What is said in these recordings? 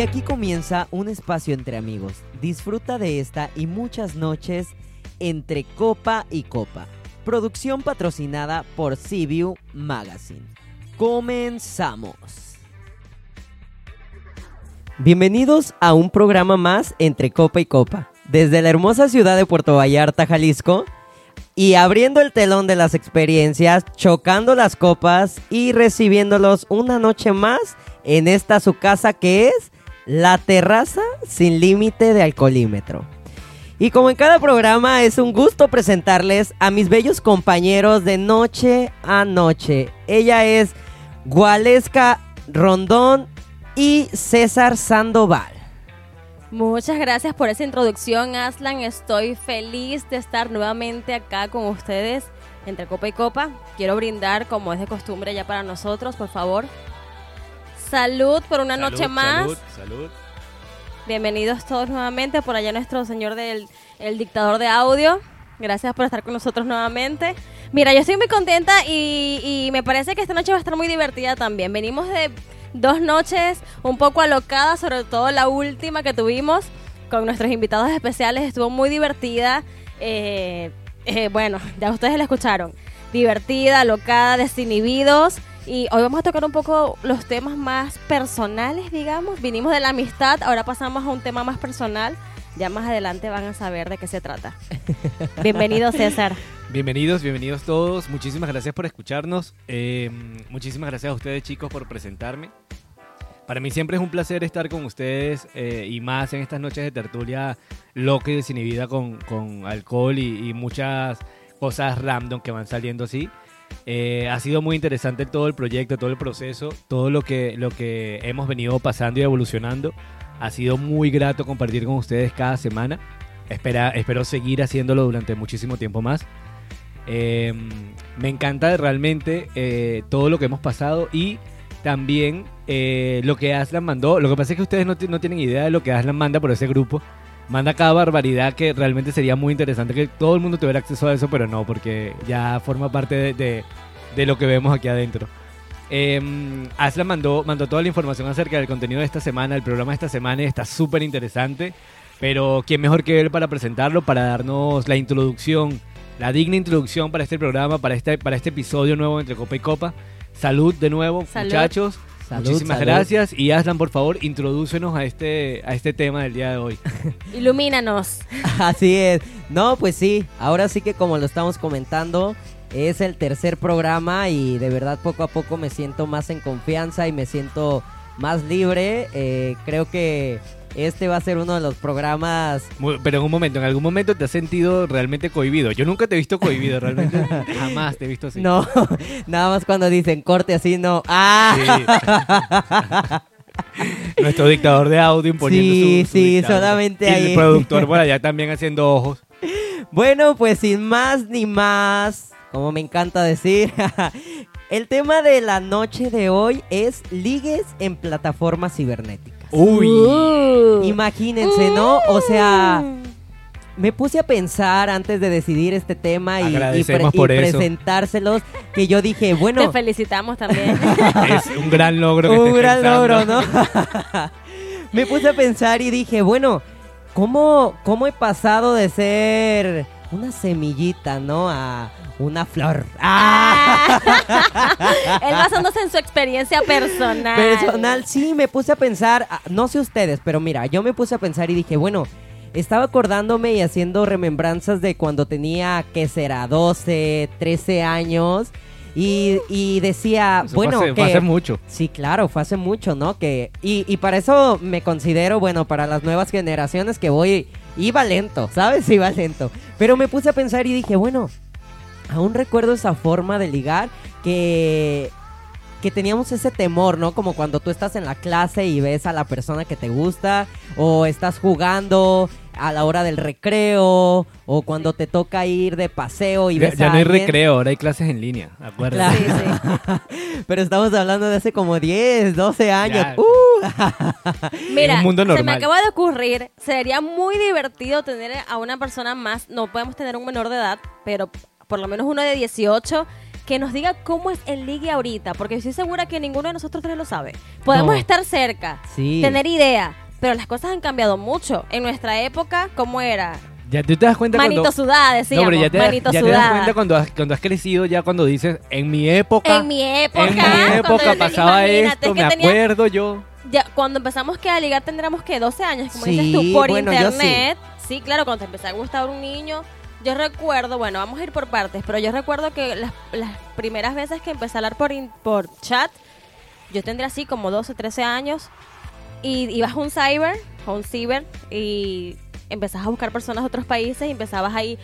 Y aquí comienza un espacio entre amigos. Disfruta de esta y muchas noches entre copa y copa. Producción patrocinada por CBU Magazine. Comenzamos. Bienvenidos a un programa más entre copa y copa. Desde la hermosa ciudad de Puerto Vallarta, Jalisco, y abriendo el telón de las experiencias, chocando las copas y recibiéndolos una noche más en esta su casa que es la terraza sin límite de alcoholímetro. Y como en cada programa es un gusto presentarles a mis bellos compañeros de noche a noche. Ella es Gualesca Rondón y César Sandoval. Muchas gracias por esa introducción, Aslan. Estoy feliz de estar nuevamente acá con ustedes entre copa y copa. Quiero brindar, como es de costumbre ya para nosotros, por favor. Salud por una noche más. Salud, salud. Bienvenidos todos nuevamente. Por allá nuestro señor del el dictador de audio. Gracias por estar con nosotros nuevamente. Mira, yo estoy muy contenta y, y me parece que esta noche va a estar muy divertida también. Venimos de dos noches un poco alocadas, sobre todo la última que tuvimos con nuestros invitados especiales. Estuvo muy divertida. Eh, eh, bueno, ya ustedes la escucharon. Divertida, alocada, desinhibidos. Y hoy vamos a tocar un poco los temas más personales, digamos. Vinimos de la amistad, ahora pasamos a un tema más personal. Ya más adelante van a saber de qué se trata. Bienvenido, César. Bienvenidos, bienvenidos todos. Muchísimas gracias por escucharnos. Eh, muchísimas gracias a ustedes, chicos, por presentarme. Para mí siempre es un placer estar con ustedes eh, y más en estas noches de tertulia loca y desinhibida con, con alcohol y, y muchas cosas random que van saliendo así. Eh, ha sido muy interesante todo el proyecto, todo el proceso, todo lo que, lo que hemos venido pasando y evolucionando. Ha sido muy grato compartir con ustedes cada semana. Espera, espero seguir haciéndolo durante muchísimo tiempo más. Eh, me encanta realmente eh, todo lo que hemos pasado y también eh, lo que Aslan mandó. Lo que pasa es que ustedes no, no tienen idea de lo que Aslan manda por ese grupo. Manda cada barbaridad que realmente sería muy interesante que todo el mundo tuviera acceso a eso, pero no, porque ya forma parte de, de- de lo que vemos aquí adentro. Eh, Aslan mandó, mandó toda la información acerca del contenido de esta semana, el programa de esta semana, está súper interesante. Pero quién mejor que él para presentarlo, para darnos la introducción, la digna introducción para este programa, para este, para este episodio nuevo entre Copa y Copa. Salud de nuevo, Salud. muchachos. Salud, Muchísimas salud. gracias. Y Aslan, por favor, introdúcenos a este, a este tema del día de hoy. Ilumínanos. Así es. No, pues sí, ahora sí que como lo estamos comentando, es el tercer programa y de verdad poco a poco me siento más en confianza y me siento más libre. Eh, creo que este va a ser uno de los programas... Pero en un momento, en algún momento te has sentido realmente cohibido. Yo nunca te he visto cohibido, realmente. Jamás te he visto así. No, nada más cuando dicen corte así, no. ¡Ah! Sí. Nuestro dictador de audio imponiendo Sí, su- su sí, solamente Y ahí. el productor por allá también haciendo ojos. Bueno, pues sin más ni más, como me encanta decir, el tema de la noche de hoy es ligues en plataformas cibernéticas. Uy. Uh. Imagínense, ¿no? O sea, me puse a pensar antes de decidir este tema y, presentárselos que yo dije, Te bueno, felicitamos también. Es un gran logro que un gran pensando. logro, ¿no? me puse a pensar y dije, bueno, ¿cómo, ¿cómo he pasado de ser una semillita, ¿no? A una flor. ¡Ah! Él basándose en su experiencia personal. Personal, sí, me puse a pensar, ah, no sé ustedes, pero mira, yo me puse a pensar y dije, bueno, estaba acordándome y haciendo remembranzas de cuando tenía, ¿qué será? 12, 13 años. Y, y decía, Eso bueno, fue hace, que... fue hace mucho. Sí, claro, fue hace mucho, ¿no? Que y, y para eso me considero, bueno, para las nuevas generaciones que voy iba lento, ¿sabes? Iba lento. Pero me puse a pensar y dije, bueno, aún recuerdo esa forma de ligar que que teníamos ese temor, ¿no? Como cuando tú estás en la clase y ves a la persona que te gusta o estás jugando a la hora del recreo o cuando te toca ir de paseo y Ya, ves ya a no hay alguien. recreo, ahora hay clases en línea. Acuérdate. Sí, sí. Pero estamos hablando de hace como 10, 12 años. Ya. ¡Uh! Mira, un mundo se me acaba de ocurrir, sería muy divertido tener a una persona más, no podemos tener un menor de edad, pero por lo menos uno de 18 que nos diga cómo es el ligue ahorita, porque estoy segura que ninguno de nosotros tres lo sabe. Podemos No. estar cerca, Sí. tener idea, pero las cosas han cambiado mucho. En nuestra época, ¿cómo era? Ya tú te das cuenta Manito cuando... sudada, decíamos. no, pero ya te, das- manito ya te das sudada. cuenta cuando has, cuando has crecido, ya cuando dices, en mi época... En mi época. En mi cuando época yo- pasaba imagínate, esto, es que me tenía- acuerdo yo. ya, cuando empezamos que a ligar tendríamos que 12 años, como Sí, dices tú, por bueno, yo internet. Sí. claro, cuando te empezó a gustar un niño. Yo recuerdo, bueno, vamos a ir por partes, pero yo recuerdo que las, las primeras veces que empecé a hablar por, in- por chat, yo tendría así como 12, 13 años, y ibas a un cyber, a un ciber, y empezabas a buscar personas de otros países y empezabas ahí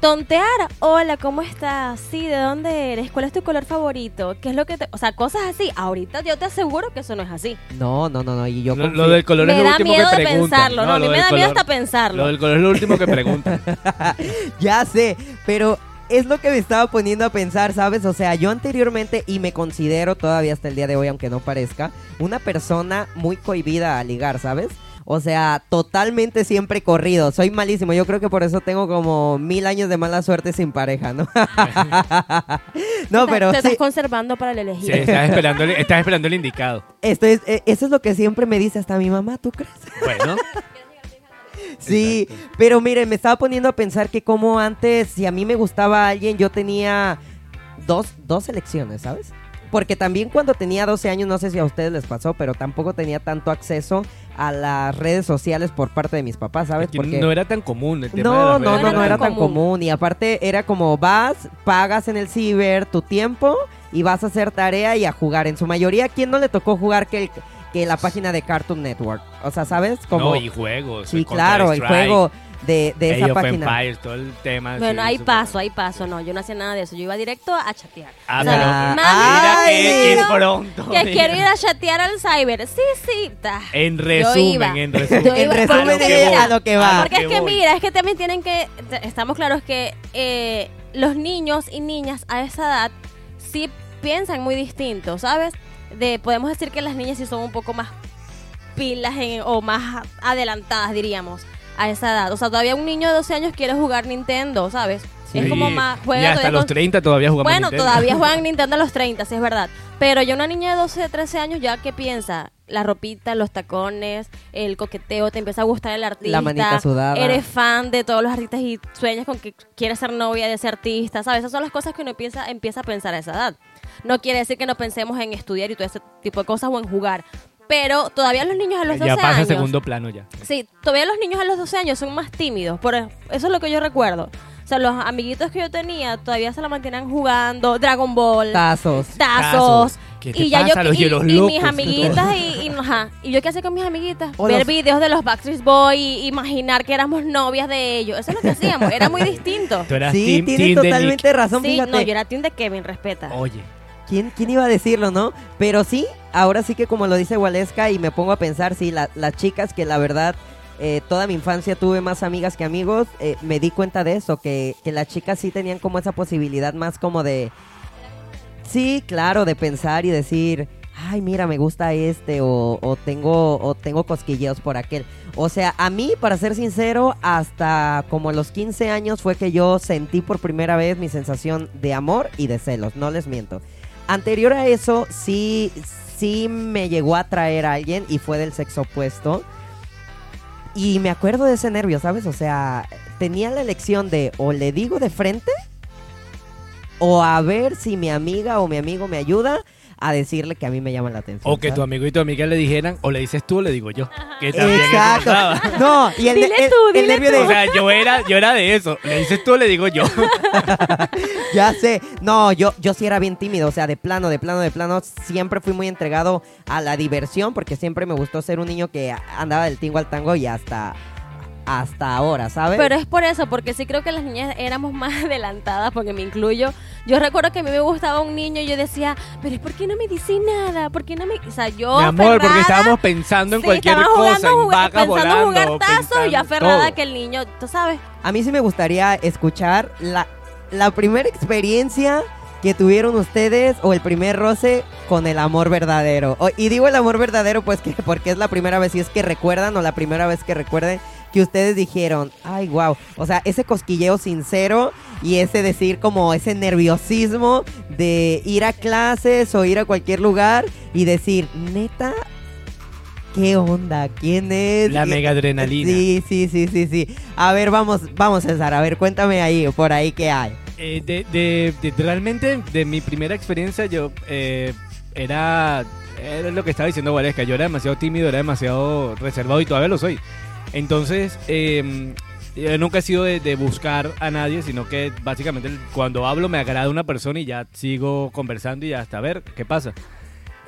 tontear. Hola, ¿cómo estás? Sí, ¿de dónde eres? ¿Cuál es tu color favorito? ¿Qué es lo que te...? O sea, cosas así. Ahorita yo te aseguro que eso no es así. No, no, no, no. Y yo Lo, confío- lo del color es me lo da último miedo que de preguntan. pensarlo, no, a mí lo me del da miedo color- hasta pensarlo. Lo del color es lo último que preguntan. Ya sé, pero es lo que me estaba poniendo a pensar, ¿sabes? O sea, yo anteriormente, y me considero todavía hasta el día de hoy, aunque no parezca, una persona muy cohibida a ligar, ¿sabes? O sea, totalmente siempre corrido. Soy malísimo. Yo creo que por eso tengo como mil años de mala suerte sin pareja, ¿no? no, pero Te sí, estás conservando para el Sí, elegido. estás esperando, el- estás esperando el indicado. esto es, eh, eso es lo que siempre me dice hasta mi mamá, ¿tú crees? Bueno, Sí, pero miren, me estaba poniendo a pensar que como antes, si a mí me gustaba alguien, yo tenía dos, dos elecciones, ¿sabes? Porque también cuando tenía 12 años, no sé si a ustedes les pasó, pero tampoco tenía tanto acceso a las redes sociales por parte de mis papás, ¿sabes? es que Porque no era tan común el tema de no, las no, no, no sociales. era tan común. común. Y aparte era como vas, pagas en el ciber tu tiempo y vas a hacer tarea y a jugar. En su mayoría, ¿a quién no le tocó jugar que, el- que la página de Cartoon Network? O sea, ¿sabes? Como, No, y juegos. sí, claro, el juego de, de Age esa of página. Empires, todo el tema. Bueno, sí, hay paso, hay paso. No, yo no hacía nada de eso. Yo iba directo a chatear. Ah, O sea, pero Ah, mira ay, que, pronto. Que mira. quiero ir a chatear al cyber. Sí, sí. ta. En resumen, en resumen. En resumen, A lo que voy. a lo que va. Porque es que voy. mira, es que también tienen que, estamos claros que eh, los niños y niñas a esa edad sí piensan muy distinto, ¿sabes? De, podemos decir que las niñas sí son un poco más pilas en- o más adelantadas, diríamos, a esa edad. O sea, todavía un niño de 12 años quiere jugar Nintendo, ¿sabes? Sí. Es como más... Y Juega hasta todavía los con- 30 todavía jugamos bueno, Nintendo. todavía juegan Nintendo a los 30, sí es verdad. Pero ya una niña de 12, 13 años, ¿ya qué piensa? La ropita, los tacones, el coqueteo, te empieza a gustar el artista. La manita sudada. Eres fan de todos los artistas y sueñas con que quieres ser novia de ese artista, ¿sabes? Esas son las cosas que uno empieza, empieza a pensar a esa edad. No quiere decir que no pensemos en estudiar y todo ese tipo de cosas o en jugar. Pero todavía los niños a los 12 Ya pasa a años... segundo plano ya. Sí, todavía los niños a los 12 años son más tímidos, por eso es lo que yo recuerdo. O sea, los amiguitos que yo tenía todavía se la mantenían jugando Dragon Ball, Tazos. tazos. ¿Qué te Y ya pasa, yo los y, y mis amiguitas y, y, ajá, y yo qué hacía con mis amiguitas, O ver los- videos de los Backstreet Boys y imaginar que éramos novias de ellos. Eso es lo que hacíamos, era muy distinto. Tú eras Sí, team- tienes team totalmente razón, Sí, fíjate. no, yo era team de Kevin, respeta. Oye, ¿Quién, ¿Quién iba a decirlo, no? Pero sí, ahora sí que como lo dice Waleska y me pongo a pensar, sí, la- las chicas que la verdad eh, toda mi infancia tuve más amigas que amigos, eh, me di cuenta de eso, que, que las chicas sí tenían como esa posibilidad más como de... Sí, claro, de pensar y decir, ay, mira, me gusta este o, o tengo o tengo cosquilleos por aquel. O sea, a mí, para ser sincero, hasta como los 15 años fue que yo sentí por primera vez mi sensación de amor y de celos, no les miento. Anterior a eso, sí, sí me llegó a atraer a alguien y fue del sexo opuesto. Y me acuerdo de ese nervio, ¿sabes? O sea, tenía la elección de o le digo de frente o a ver si mi amiga o mi amigo me ayuda a decirle que a mí me llama la atención. o que tu amigo y tu amiga le dijeran, o le dices tú o le digo yo. Que también Exacto. No, y el, Dile el- tú, el dile nervio de O sea, yo era, yo era de eso. Le dices tú o le digo yo. Ya sé. No, yo, yo sí era bien tímido. O sea, de plano, de plano, de plano. Siempre fui muy entregado a la diversión porque siempre me gustó ser un niño que andaba del tingo al tango y hasta, hasta ahora, ¿sabes? Pero es por eso, porque sí creo que las niñas éramos más adelantadas, porque me incluyo. Yo recuerdo que a mí me gustaba un niño y yo decía, pero ¿es por qué no me dice nada? ¿Por qué no me...? O sea, yo Mi amor, porque estábamos pensando en Sí, cualquier estábamos cosa, en jugando, vacas pensando volando. jugar tazo y yo aferrada todo. que el niño, tú sabes. A mí sí me gustaría escuchar la, la primera experiencia que tuvieron ustedes o el primer roce con el amor verdadero. O- y digo el amor verdadero pues que porque es la primera vez, si es que recuerdan o la primera vez que recuerden que ustedes dijeron, ay, wow. O sea, ese cosquilleo sincero y ese decir como ese nerviosismo de ir a clases o ir a cualquier lugar y decir, neta, ¿qué onda? ¿Quién es? La mega adrenalina. Sí, sí, sí, sí, sí. A ver, vamos, vamos César, a ver, cuéntame ahí, por ahí qué hay. Eh, de, de- de- realmente, de mi primera experiencia, yo eh, era, era lo que estaba diciendo Valesca. Yo era demasiado tímido, era demasiado reservado y todavía lo soy. Entonces, yo nunca he sido de, buscar a nadie, sino que básicamente cuando hablo me agrada una persona y ya sigo conversando y hasta ver qué pasa.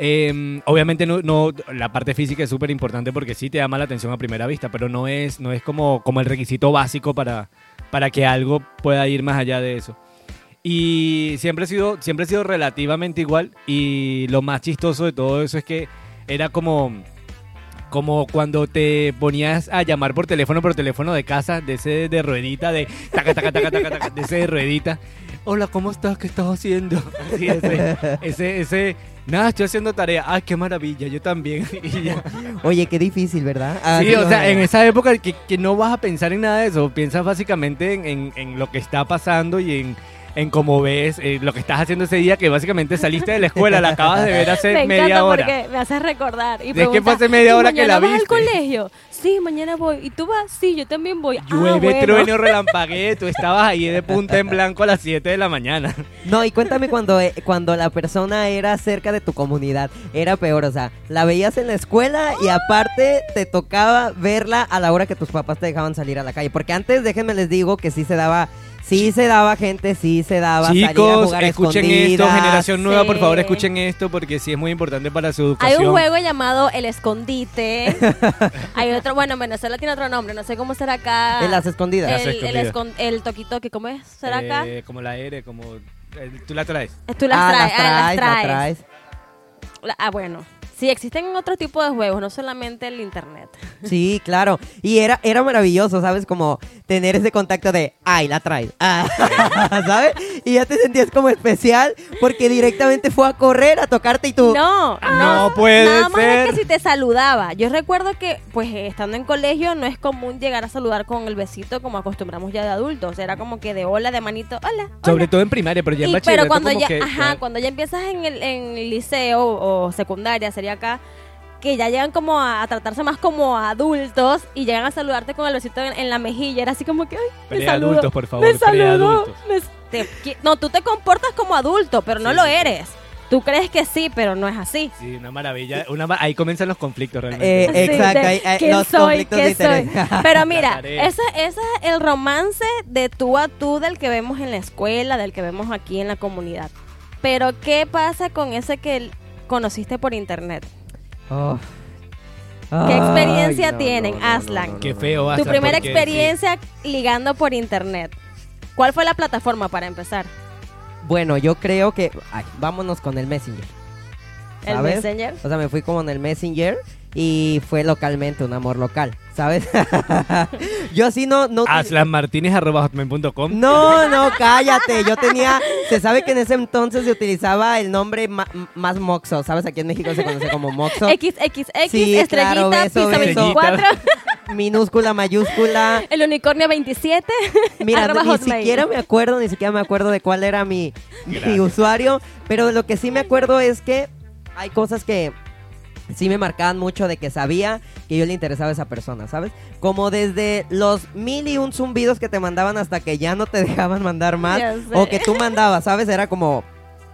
Eh, obviamente no- la parte física es súper importante porque sí te llama la atención a primera vista, pero no es, no es como, como el requisito básico para, para que algo pueda ir más allá de eso. Y siempre he sido, siempre he sido relativamente igual. Y lo más chistoso de todo eso es que era como, como cuando te ponías a llamar por teléfono, por teléfono de casa, de ese de ruedita, de taca, taca, taca, taca, taca, de ese de ruedita. Hola, ¿cómo estás? ¿Qué estás haciendo? Así, ese, ese, ese, nada, estoy haciendo tarea. Ay, qué maravilla, yo también. Y ya. Oye, qué difícil, ¿verdad? Sí, Así, o sea, en esa época que, que no vas a pensar en nada de eso, piensas básicamente en, en- en lo que está pasando y en, en cómo ves eh, lo que estás haciendo ese día, que básicamente saliste de la escuela, la acabas de ver hace me media encanta hora. porque me haces recordar. Y ¿De qué preguntas, fue hace media "¿Y hora que la vas viste?" al colegio? Sí, mañana voy. ¿Y tú vas? Sí, yo también voy. Ah, Llueve, bueno. trueno, relampaguee, tú estabas ahí de punta en blanco a las 7 de la mañana. No, y cuéntame cuando, eh, cuando la persona era cerca de tu comunidad. Era peor, o sea, la veías en la escuela y aparte te tocaba verla a la hora que tus papás te dejaban salir a la calle. Porque antes, déjenme les digo que sí se daba, sí se daba gente, sí se daba Chicos, a escuchen esto, generación nueva, por favor, escuchen esto porque sí es muy importante para su Hay educación. un juego llamado El Escondite. Hay otro, bueno, en Venezuela tiene otro nombre, no sé cómo será acá. En las escondidas. Las El, el, escondidas. escon- el toquitoque, ¿cómo es? ¿Será acá? Eh, como la R, como... eh, tú la traes. Tú las ah, traes, las ah, las traes, las traes. traes. La- Ah, bueno. Sí, existen otro tipo de juegos, no solamente el internet. Sí, claro. Y era, era maravilloso, ¿sabes? Como tener ese contacto de, ay, la traes. Ah, ¿Sabes? Y ya te sentías como especial porque directamente fue a correr a tocarte y tú... No, No puede Nada más ser. de que si te saludaba. Yo recuerdo que, pues, eh, estando en colegio, no es común llegar a saludar con el besito como acostumbramos ya de adultos. Era como que de hola, de manito, hola. hola. Sobre todo en primaria, pero ya en Y- pero cuando como ya, que... ajá, cuando ya empiezas en el, en el liceo o secundaria, sería acá, que ya llegan como a, a tratarse más como adultos y llegan a saludarte con el besito en, en la mejilla. Era así como que, ay, me Preadultos, saludó. por favor, Me saludó. preadultos. me- te- qui- no, tú te comportas como adulto, pero no Sí, lo sí. eres. Tú crees que sí, pero no es así. Sí, una maravilla. Una ma- ahí comienzan los conflictos realmente. Eh, Sí, exacto, de hay- ¿quién los soy? conflictos ¿Qué de interés. soy? Pero mira, ese ese es el romance de tú a tú del que vemos en la escuela, del que vemos aquí en la comunidad. Pero ¿qué pasa con ese que conociste por internet? Oh. ¿Qué Ay, experiencia no, tienen, no, no, Aslan? no, no, Qué feo, Tu Aslan, primera porque experiencia ligando por internet. ¿Cuál fue la plataforma para empezar? Bueno, yo creo que... Ay, vámonos con el Messenger. ¿El. Messenger? O sea, me fui como en el Messenger y fue localmente, un amor local, ¿sabes? yo así no... no aslanmartinez.com No, no, cállate. Yo tenía. Se sabe que en ese entonces se utilizaba el nombre ma- más Moxo. ¿Sabes? Aquí en México se conoce como Moxo. XXX, Sí, estrellita, claro, beso, pizza beso. 24, Minúscula, mayúscula. el unicornio 27. Mira, ni hotmail. siquiera me acuerdo, ni siquiera me acuerdo de cuál era mi, mi usuario. Pero lo que sí me acuerdo es que hay cosas que sí me marcaban mucho de que sabía que yo le interesaba a esa persona, ¿sabes? Como desde los mil y un zumbidos que te mandaban hasta que ya no te dejaban mandar más. O que tú mandabas, ¿sabes? Era como,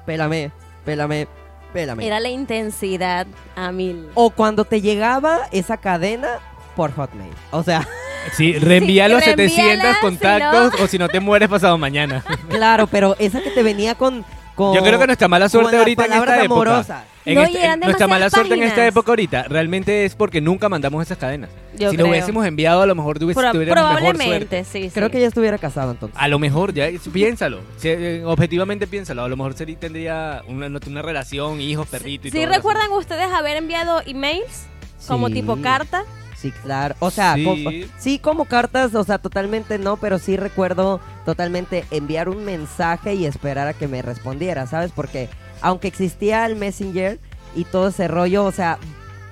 pélame, pélame, pélame. Era la intensidad a mil. O cuando te llegaba esa cadena por Hotmail. O sea, Sí, reenvíalo Sí, a 700 reenvíala, contactos o si no te mueres pasado mañana. claro, pero esa que te venía con... con Yo creo que nuestra mala con suerte ahorita en palabras esta época. En No, esta- y eran en- nuestra mala suerte en esta época ahorita realmente es porque nunca mandamos esas cadenas. Yo si creo. lo hubiésemos enviado, a lo mejor tuvies- Pro- tuviéramos mejor suerte. sí, Creo que ya estuviera casado entonces. A lo mejor, ya, piénsalo. Si, eh, objetivamente piénsalo. A lo mejor sería, tendría una, una relación, hijos, perrito y ¿Sí todo. eso. recuerdan ustedes haber enviado emails como Sí. tipo carta? Sí, claro. O sea, Sí. como, sí como cartas, o sea, totalmente no, pero sí recuerdo totalmente enviar un mensaje y esperar a que me respondiera, ¿sabes? Porque aunque existía el Messenger y todo ese rollo, o sea,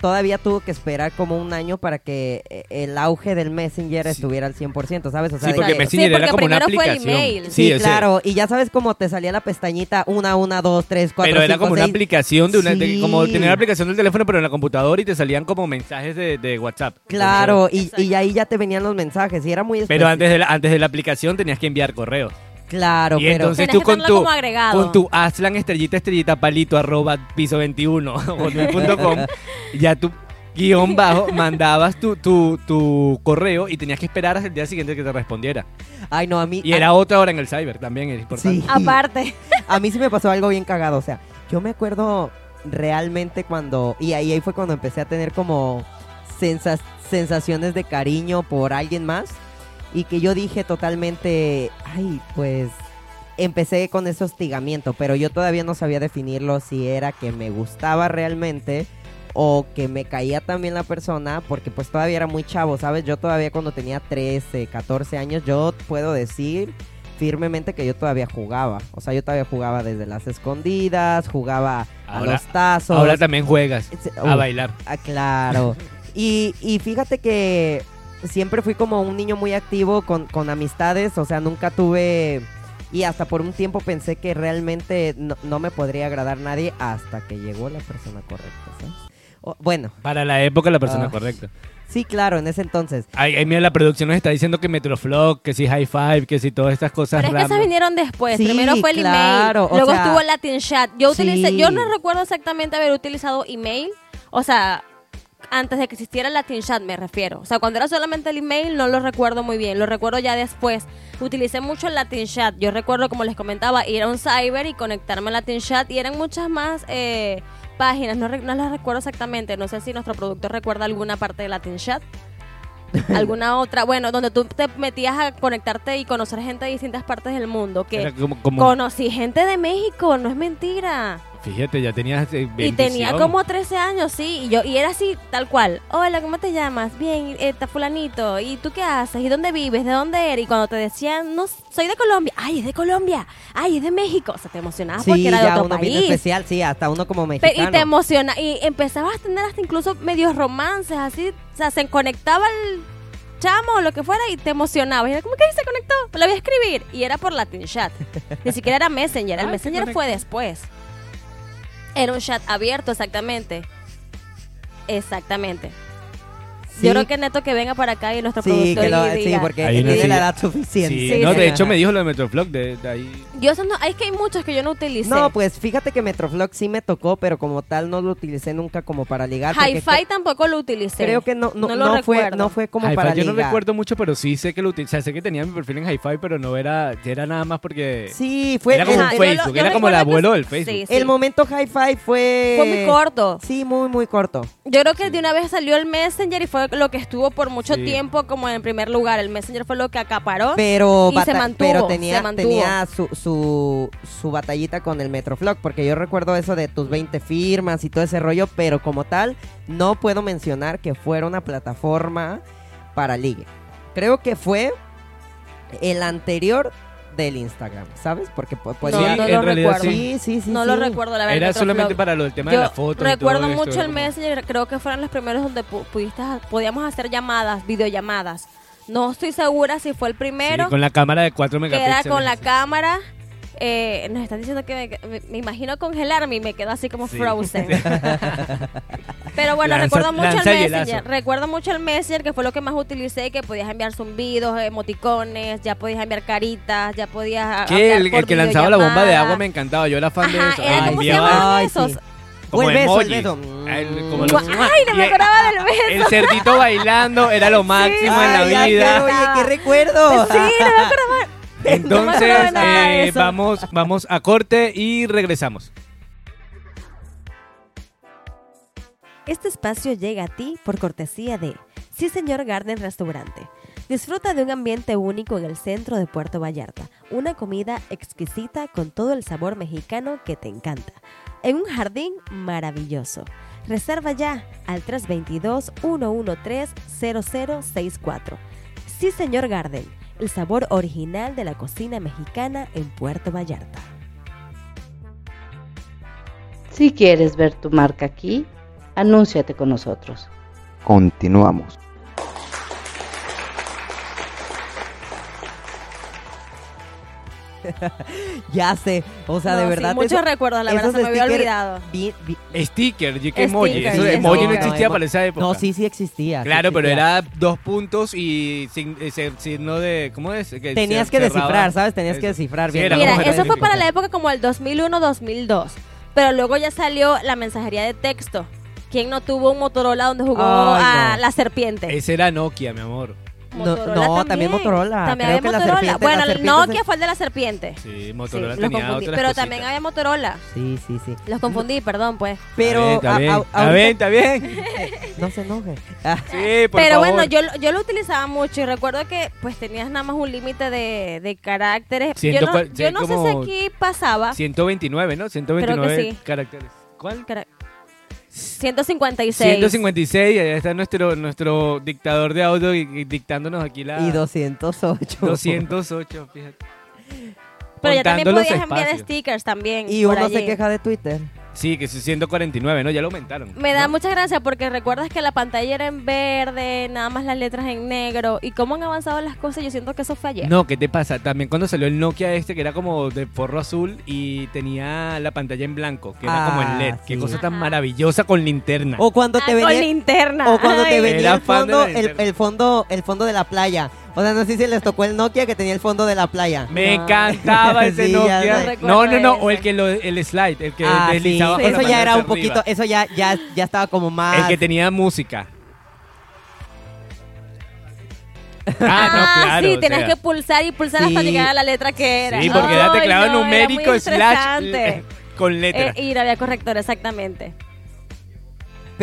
todavía tuvo que esperar como un año para que eh, el auge del Messenger Sí. estuviera al 100%, ¿sabes? O sea, Sí, porque que- Messenger Sí, era porque como una primero fue el aplicación. email. Sí, sea, claro, y ya sabes cómo te salía la pestañita una, una, dos, tres, cuatro, Pero era cinco, como una aplicación de una, de- Sí. como tener la aplicación del teléfono pero en la computadora y te salían como mensajes de, de WhatsApp. Claro, y, y ahí ya te venían los mensajes y era muy Pero especi- antes de la, antes de la aplicación tenías que enviar correos. Claro, y pero entonces tú que con tu, como agregado. con tu Aslan estrellita estrellita palito arroba piso 21 hotmail.com, ya tú guion bajo mandabas tu, tu, tu correo y tenías que esperar hasta el día siguiente que te respondiera. ay no, a mí Y a- era otra hora en el cyber también, es importante. Sí. Aparte. A mí sí me pasó algo bien cagado, o sea, yo me acuerdo realmente cuando, y ahí, ahí fue cuando empecé a tener como sensa- sensaciones de cariño por alguien más, y que yo dije totalmente, ay, pues empecé con ese hostigamiento, pero yo todavía no sabía definirlo si era que me gustaba realmente o que me caía también la persona, porque pues todavía era muy chavo, ¿sabes? Yo todavía cuando tenía 13, 14 años, yo puedo decir firmemente que yo todavía jugaba. O sea, yo todavía jugaba desde las escondidas, jugaba a los tazos. Ahora también juegas a uh, bailar. Ah, claro. y, y fíjate que siempre fui como un niño muy activo con, con amistades, o sea, nunca tuve... Y hasta por un tiempo pensé que realmente no, no me podría agradar nadie hasta que llegó la persona correcta, ¿sabes? O- bueno, Para la época la persona Ah. correcta. sí, claro, en ese entonces. Ay, ay, mira, la producción nos está diciendo que Metroflog, que si High Five, que si todas estas cosas Pero es que esas vinieron después. Sí, Primero fue el claro, email. Luego sea, estuvo Latin Chat. Yo utilicé, sí. yo no recuerdo exactamente haber utilizado email. O sea, antes de que existiera Latin Chat me refiero. O sea, cuando era solamente el email no lo recuerdo muy bien. Lo recuerdo ya después. Utilicé mucho el Latin Chat. Yo recuerdo, como les comentaba, ir a un cyber y conectarme al Latin Chat. Y eran muchas más eh, páginas. No, no las recuerdo exactamente. No sé si nuestro productor recuerda alguna parte de Latin Chat. alguna otra, bueno, donde tú te metías a conectarte y conocer gente de distintas partes del mundo. Que Era como, como- conocí gente de México, no es mentira. Fíjate, ya tenías eh, Y tenía bendición. como 13 años, sí, y yo y era así, tal cual. Hola, ¿cómo te llamas? Bien, está fulanito. ¿Y tú qué haces? ¿Y dónde vives? ¿De dónde eres? Y cuando te decían, no, soy de Colombia. Ay, es de Colombia. Ay, es de México. O sea, te emocionabas sí, porque era de ya otro uno bien país. especial, sí, hasta uno como mexicano. y te emociona y empezabas a tener hasta incluso medios romances así, o sea, se conectaba el chamo o lo que fuera y te emocionaba. Y era como que "Ay, se conectó, lo voy a escribir y era por Latin Chat. Ni siquiera era Messenger, el Ah, Messenger se fue después. Era un chat abierto exactamente. Exactamente. Sí. Yo creo que neto que venga para acá y nuestro Sí, productor que lo- y sí, diga. porque él una tiene la edad suficiente. Sí, Sí, no, sí. de hecho me dijo lo de Metroflog, de, de ahí. Yo eso no, es que hay muchos que yo no utilicé. No, pues fíjate que Metroflog sí me tocó, pero como tal no lo utilicé nunca como para ligar. Hi-Fi tamcpo lo utilicé. Creo que no, no, No lo no fue, no fue como Hi-Fi para yo no ligar. recuerdo mucho, pero sí sé que lo util- o sea, sé que tenía mi perfil en Hi-Fi, pero no era, era nada más porque Sí, fue Era como el, un Facebook, lo- era como el abuelo del Facebook. El momento hi-fi fue... Fue muy corto. Sí, muy, muy corto. Yo creo que de una vez salió el Messenger y fue lo que estuvo por mucho Sí. tiempo como en primer lugar. El Messenger fue lo que acaparó. Pero, Y se mantuvo, pero se tenía, mantuvo. tenía su, su, su batallita con el Metroflog, porque yo recuerdo eso de tus 20 firmas y todo ese rollo, pero como tal, no puedo mencionar que fuera una plataforma para ligue. Creo que fue el anterior del Instagram, ¿sabes? Porque pu- puede no, no en lo realidad recuerdo. Sí, sí, sí. no sí. lo recuerdo, la verdad. era solamente para lo del tema Yo de la foto. y recuerdo todo esto, mucho el como- Messenger, creo que fueron los primeros donde pu- pudiste, podíamos hacer llamadas, videollamadas. No estoy segura si fue el primero, Sí, con la cámara de 4 que megapíxeles. era con la cámara. Eh, nos están diciendo que me, imagino congelarme y me quedo así como Sí. frozen. Pero bueno, Lanza- recuerdo mucho el. Messenger. Recuerdo mucho el Messenger, que fue lo que más utilicé, que podías enviar zumbidos, emoticones, ya podías enviar caritas, ya podías Que el, por el que lanzaba la bomba de agua me encantaba. Yo era fan de eso. era Ay, se llamaban esos. sí. como O el beso, el beso. El- como Mm. los- Ay, no me acordaba del beso. El cerdito bailando era lo máximo en Ay, la ya vida. sé, oye, qué recuerdo. Sí, no me acordaba. Entonces, No eh, vamos, vamos a corte y regresamos. Este espacio llega a ti por cortesía de Sí Señor Garden Restaurante. Disfruta de un ambiente único en el centro de Puerto Vallarta, una comida exquisita con todo el sabor mexicano que te encanta, en un jardín maravilloso. Reserva ya al 322-113-0064. Sí Señor Garden, el sabor original de la cocina mexicana en Puerto Vallarta. Si quieres ver tu marca aquí, Anúnciate con nosotros. Continuamos. Ya sé, o sea, de No, sí, verdad. muchos eso- recuerdos, la verdad, se me había olvidado. vi- vi- Sticker, yo que emoji. Sticker, Eso emoji no existía para esa época. No, sí, sí existía. sí Claro, pero era dos puntos y sin, ese signo de. ¿Cómo es? Que Tenías que cerraba. descifrar, ¿sabes? Tenías que descifrar Sí, bien. era Mira, eso fue para la época como el 2001-2002. Pero luego ya salió la mensajería de texto. ¿Quién no tuvo un Motorola donde jugó Ay, a no. la serpiente? Ese era Nokia, mi amor. No, no, también Motorola. También Creo había que Motorola. bueno, la Nokia se- fue el de la serpiente. Sí, Sí, Motorola los tenía confundí. otras Pero cositas. también había Motorola. Sí, sí, sí. Los confundí, perdón, pues. Pero. Está bien, a- a- está bien, está bien. No se enoje. Ah, Sí, por Pero favor. bueno, yo, lo- yo lo utilizaba mucho y recuerdo que pues tenías nada más un límite de, de caracteres. Ciento yo no, yo sí, no sé si aquí pasaba 129, ¿no? 129 sí. caracteres. ¿Cuál? cara- 156. 156, allá está nuestro nuestro dictador de audio dictándonos aquí la Y 208. 208, fíjate. Pero ya también podías enviar espacios. stickers también. Y uno se queja de Twitter. Sí, que es 149, ¿no? Ya lo aumentaron. Me da ¿no? mucha gracia porque recuerdas que la pantalla era en verde, nada más las letras en negro. Y cómo han avanzado las cosas, yo siento que eso fue ayer. No, ¿qué te pasa? También cuando salió el Nokia este, que era como de forro azul y tenía la pantalla en blanco, que era como Ah, en LED. Qué sí. cosa tan maravillosa con linterna. O cuando Ah, te con venía. linterna. O cuando te venía el fondo, el, el fondo, el fondo de la playa. O sea, no sé si les tocó el Nokia que tenía el fondo de la playa. Me No. encantaba ese Sí, ya Nokia. sé. No, no, no, o el que lo, el slide, el que Ah, sí, deslizaba con la eso mano ya era hacia un poquito, arriba. eso ya, ya, ya estaba como más. El que tenía música. Ah, Ah, no, claro. sí, o tenías sea, que pulsar y pulsar hasta Sí. llegar a la letra que era. Sí, porque era Ay, teclado no, era muy numérico slash estresante. eh, con letra. Eh, y había corrector, exactamente.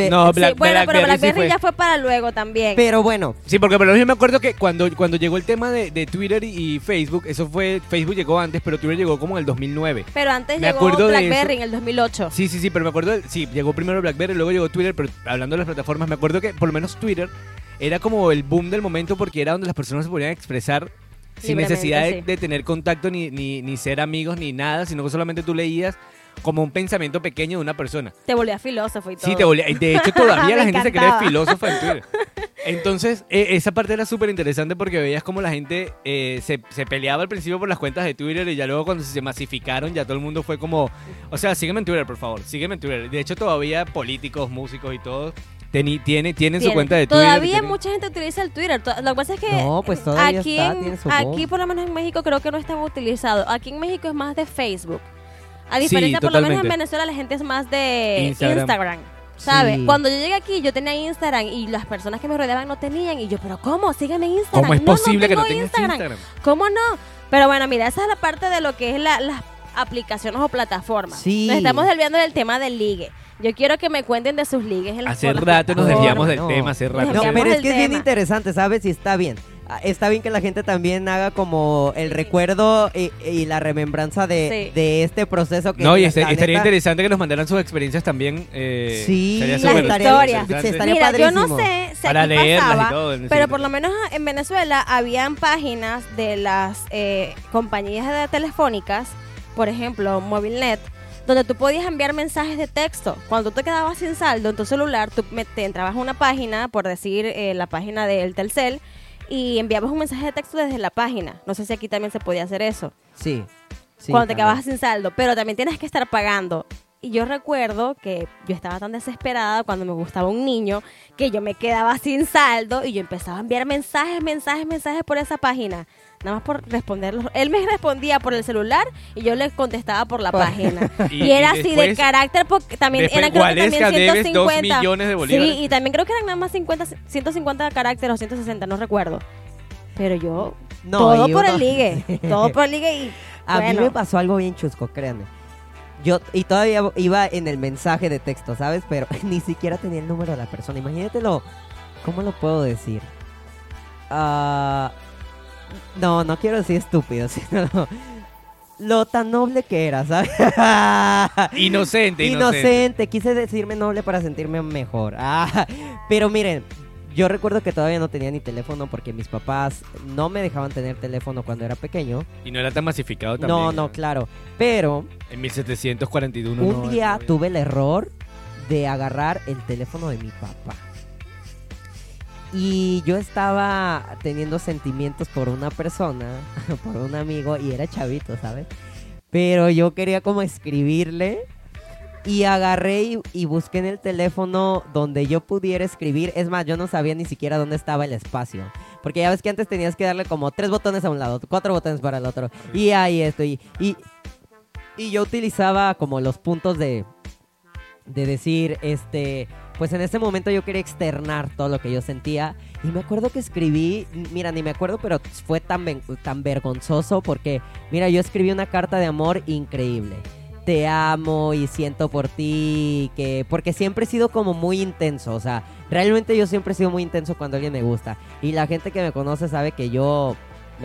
Pe- no, Sí, Black- bueno, pero Blackberry sí ya fue para luego también. Pero bueno, Sí, porque por lo menos yo me acuerdo que cuando, cuando llegó el tema de, de Twitter y, Facebook, eso fue, Facebook llegó antes, pero Twitter llegó como en el 2009. Pero antes Me llegó acuerdo de BlackBerry en el 2008. Sí, sí, sí, pero me acuerdo, del- sí, llegó primero BlackBerry, luego llegó Twitter, pero hablando de las plataformas, me acuerdo que por lo menos Twitter era como el boom del momento porque era donde las personas se podían expresar sin necesidad de, sí. de tener contacto ni, ni, ni ser amigos ni nada, sino que solamente tú leías como un pensamiento pequeño de una persona. Te volvías filósofo y todo. Sí, te volvía- De hecho, todavía la gente se cree encantaba. filósofa en Twitter. Entonces, eh, esa parte era súper interesante porque veías como la gente eh, se, se peleaba al principio por las cuentas de Twitter y ya luego cuando se masificaron ya todo el mundo fue como, o sea, sígueme en Twitter, por favor, sígueme en Twitter. De hecho, todavía políticos, músicos y todo teni- tiene, tienen su cuenta de Twitter. Todavía tienen- mucha gente utiliza el Twitter. Lo que pasa es que No, pues todavía aquí, está, en- tiene su aquí por lo menos en México creo que no están utilizados. Aquí en México es más de Facebook. A Sí, diferencia, por lo menos en. Venezuela la gente es más de Instagram. Instagram. ¿Sabes? Sí. Cuando yo llegué aquí, yo tenía Instagram y las personas que me rodeaban no tenían. Y yo, ¿pero cómo? Sígueme en Instagram. ¿Cómo es No, posible que no tengo tengas Instagram? ¿Cómo no? Pero bueno, mira, esa es la parte de lo que es la- las aplicaciones o plataformas. Sí. Nos estamos desviando del tema del ligue. Yo quiero que me cuenten de sus ligues en las Hace rato nos desviamos del No. tema, hace rato. No, pero es que es bien interesante, ¿sabes? Y está bien. Ah, Está bien que la gente también haga como el recuerdo y, y la remembranza de, Sí. de este proceso que No, y este- estaría neta- interesante que nos mandaran sus experiencias también. eh, Sí, Las historias. interesante. Se estaría Mira, yo no sé si Para aquí leerlas y pasaba, todo, pero sentido. por lo menos en Venezuela habían páginas de las eh, compañías de telefónicas, por ejemplo, Movilnet, donde tú podías enviar mensajes de texto. Cuando tú te quedabas sin saldo en tu celular, tú me- te entrabas a una página, por decir eh, la página del Telcel, y enviabas un mensaje de texto desde la página. No sé si aquí también se podía hacer eso. Sí. sí, cuando te también. quedabas sin saldo, pero también tienes que estar pagando. Y yo recuerdo que yo estaba tan desesperada cuando me gustaba un niño que yo me quedaba sin saldo y yo empezaba a enviar mensajes, mensajes, mensajes por esa página. Nada más por responderlos. Él me respondía por el celular y yo le contestaba por la página. Y- y, era y así de carácter porque también eran creo que también debes 150. dos millones de bolívares. Sí, y también creo que eran nada más 50, 150 caracteres o 160, no recuerdo. Pero yo No, todo por uno- el ligue, todo por el ligue y A bueno. mí me pasó algo bien chusco, créanme. Yo, y todavía iba en el mensaje de texto, ¿sabes? Pero ni siquiera tenía el número de la persona. Imagínatelo. ¿Cómo lo puedo decir? Ah, no, no quiero decir estúpido, sino lo tan noble que era, ¿sabes? Inocente, inocente. Inocente, quise decirme noble para sentirme mejor. Ah, pero miren, yo recuerdo que todavía no tenía ni teléfono porque mis papás no me dejaban tener teléfono cuando era pequeño. Y no era tan masificado también. No, no, claro. Pero En 1741. un no, día tuve el error de agarrar el teléfono de mi papá. Y yo estaba teniendo sentimientos por una persona, por un amigo, y era chavito, ¿sabes? Pero yo quería como escribirle y agarré y, y busqué en el teléfono donde yo pudiera escribir. Es más, yo no sabía ni siquiera dónde estaba el espacio. Porque ya ves que antes tenías que darle como tres botones a un lado, cuatro botones para el otro. Y ahí estoy. Y, y yo utilizaba como los puntos de, de decir, este, pues en ese momento yo quería externar todo lo que yo sentía. Y me acuerdo que escribí, mira, ni me acuerdo, pero fue tan, tan vergonzoso porque, mira, yo escribí una carta de amor increíble. Te amo y siento por ti, que porque siempre he sido como muy intenso, o sea, realmente yo siempre he sido muy intenso cuando alguien me gusta. Y la gente que me conoce sabe que yo...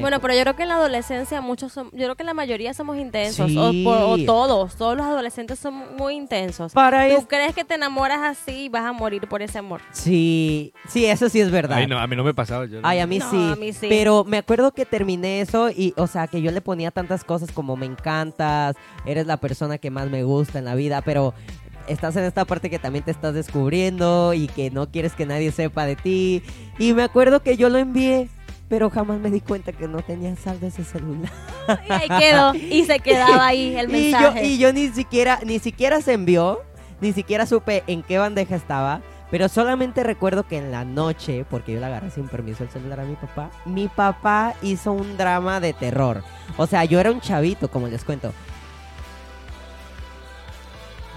Bueno, pero yo creo que en la adolescencia muchos son, yo creo que la mayoría somos intensos Sí. o, o todos, todos los adolescentes son muy intensos. Para Tú es- crees que te enamoras así y vas a morir por ese amor. Sí, sí, eso sí es verdad. Ay, no, a mí no me pasaba. Yo no- Ay, a mí, No, sí. a mí sí. Pero me acuerdo que terminé eso y, o sea, que yo le ponía tantas cosas como me encantas, eres la persona que más me gusta en la vida, pero estás en esta parte que también te estás descubriendo y que no quieres que nadie sepa de ti. Y me acuerdo que yo lo envié, pero jamás me di cuenta que no tenía saldo ese celular. Y ahí quedó y se quedaba ahí el Y yo, mensaje. y yo ni siquiera, ni siquiera se envió, ni siquiera supe en qué bandeja estaba. Pero solamente recuerdo que en la noche, porque yo le agarré sin permiso el celular a mi papá, mi papá hizo un drama de terror. O sea, yo era un chavito, como les cuento.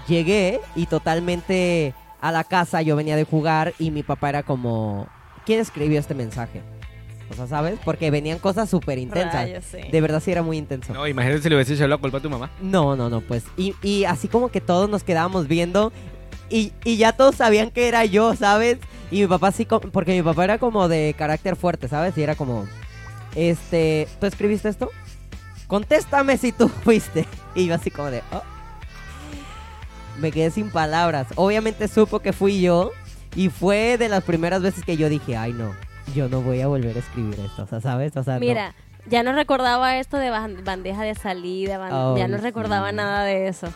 Llegué y totalmente a la casa yo venía de jugar y mi papá era como, ¿quién escribió este mensaje? O sea, ¿sabes? Porque venían cosas súper intensas. Rayos, sí. De verdad sí era muy intenso. No, imagínate si le hubiese echado la culpa a tu mamá. No, no, no, pues. Y, y así como que todos nos quedábamos viendo y, y ya todos sabían que era yo, ¿sabes? Y mi papá sí, porque mi papá era como de carácter fuerte, ¿sabes? Y era como, este, ¿tú escribiste esto? Contéstame si tú fuiste. Y yo así como de, oh. Me quedé sin palabras. Obviamente supo que fui yo y fue de las primeras veces que yo dije, ay no, yo no voy a volver a escribir esto, o sea, ¿sabes? O sea, no. Mira, ya no recordaba esto de ban- bandeja de salida, Oh, ya no recordaba sí. nada de eso.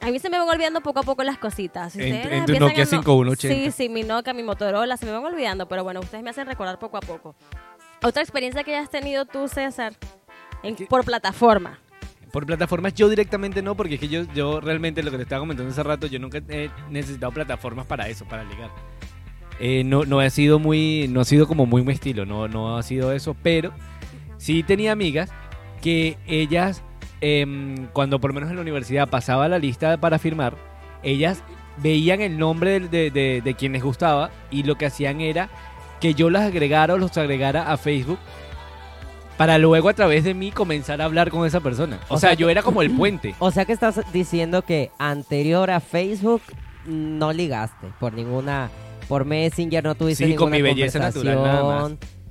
A mí se me van olvidando poco a poco las cositas. Si En- tu Nokia a no- 5180. Sí, sí, mi Nokia, mi Motorola, se me van olvidando, pero bueno, ustedes me hacen recordar poco a poco. Otra experiencia que hayas tenido tú, César, por plataforma. Por plataformas yo directamente no, porque es que yo, yo realmente lo que te estaba comentando hace rato, yo nunca he necesitado plataformas para eso, para ligar. Eh, no, no ha sido muy, no ha sido como muy mi estilo, no, no ha sido eso, pero sí tenía amigas que ellas, em, cuando por lo menos en la universidad pasaba la lista para firmar, ellas veían el nombre de, de, de- quien les gustaba y lo que hacían era que yo las agregara o los agregara a Facebook para luego a través de mí comenzar a hablar con esa persona. O, O sea, sea, yo era como el puente. O sea que estás diciendo que anterior a Facebook no ligaste por ninguna, por Messenger no tuviste Sí, con ninguna mi belleza natural, nada más. conversación.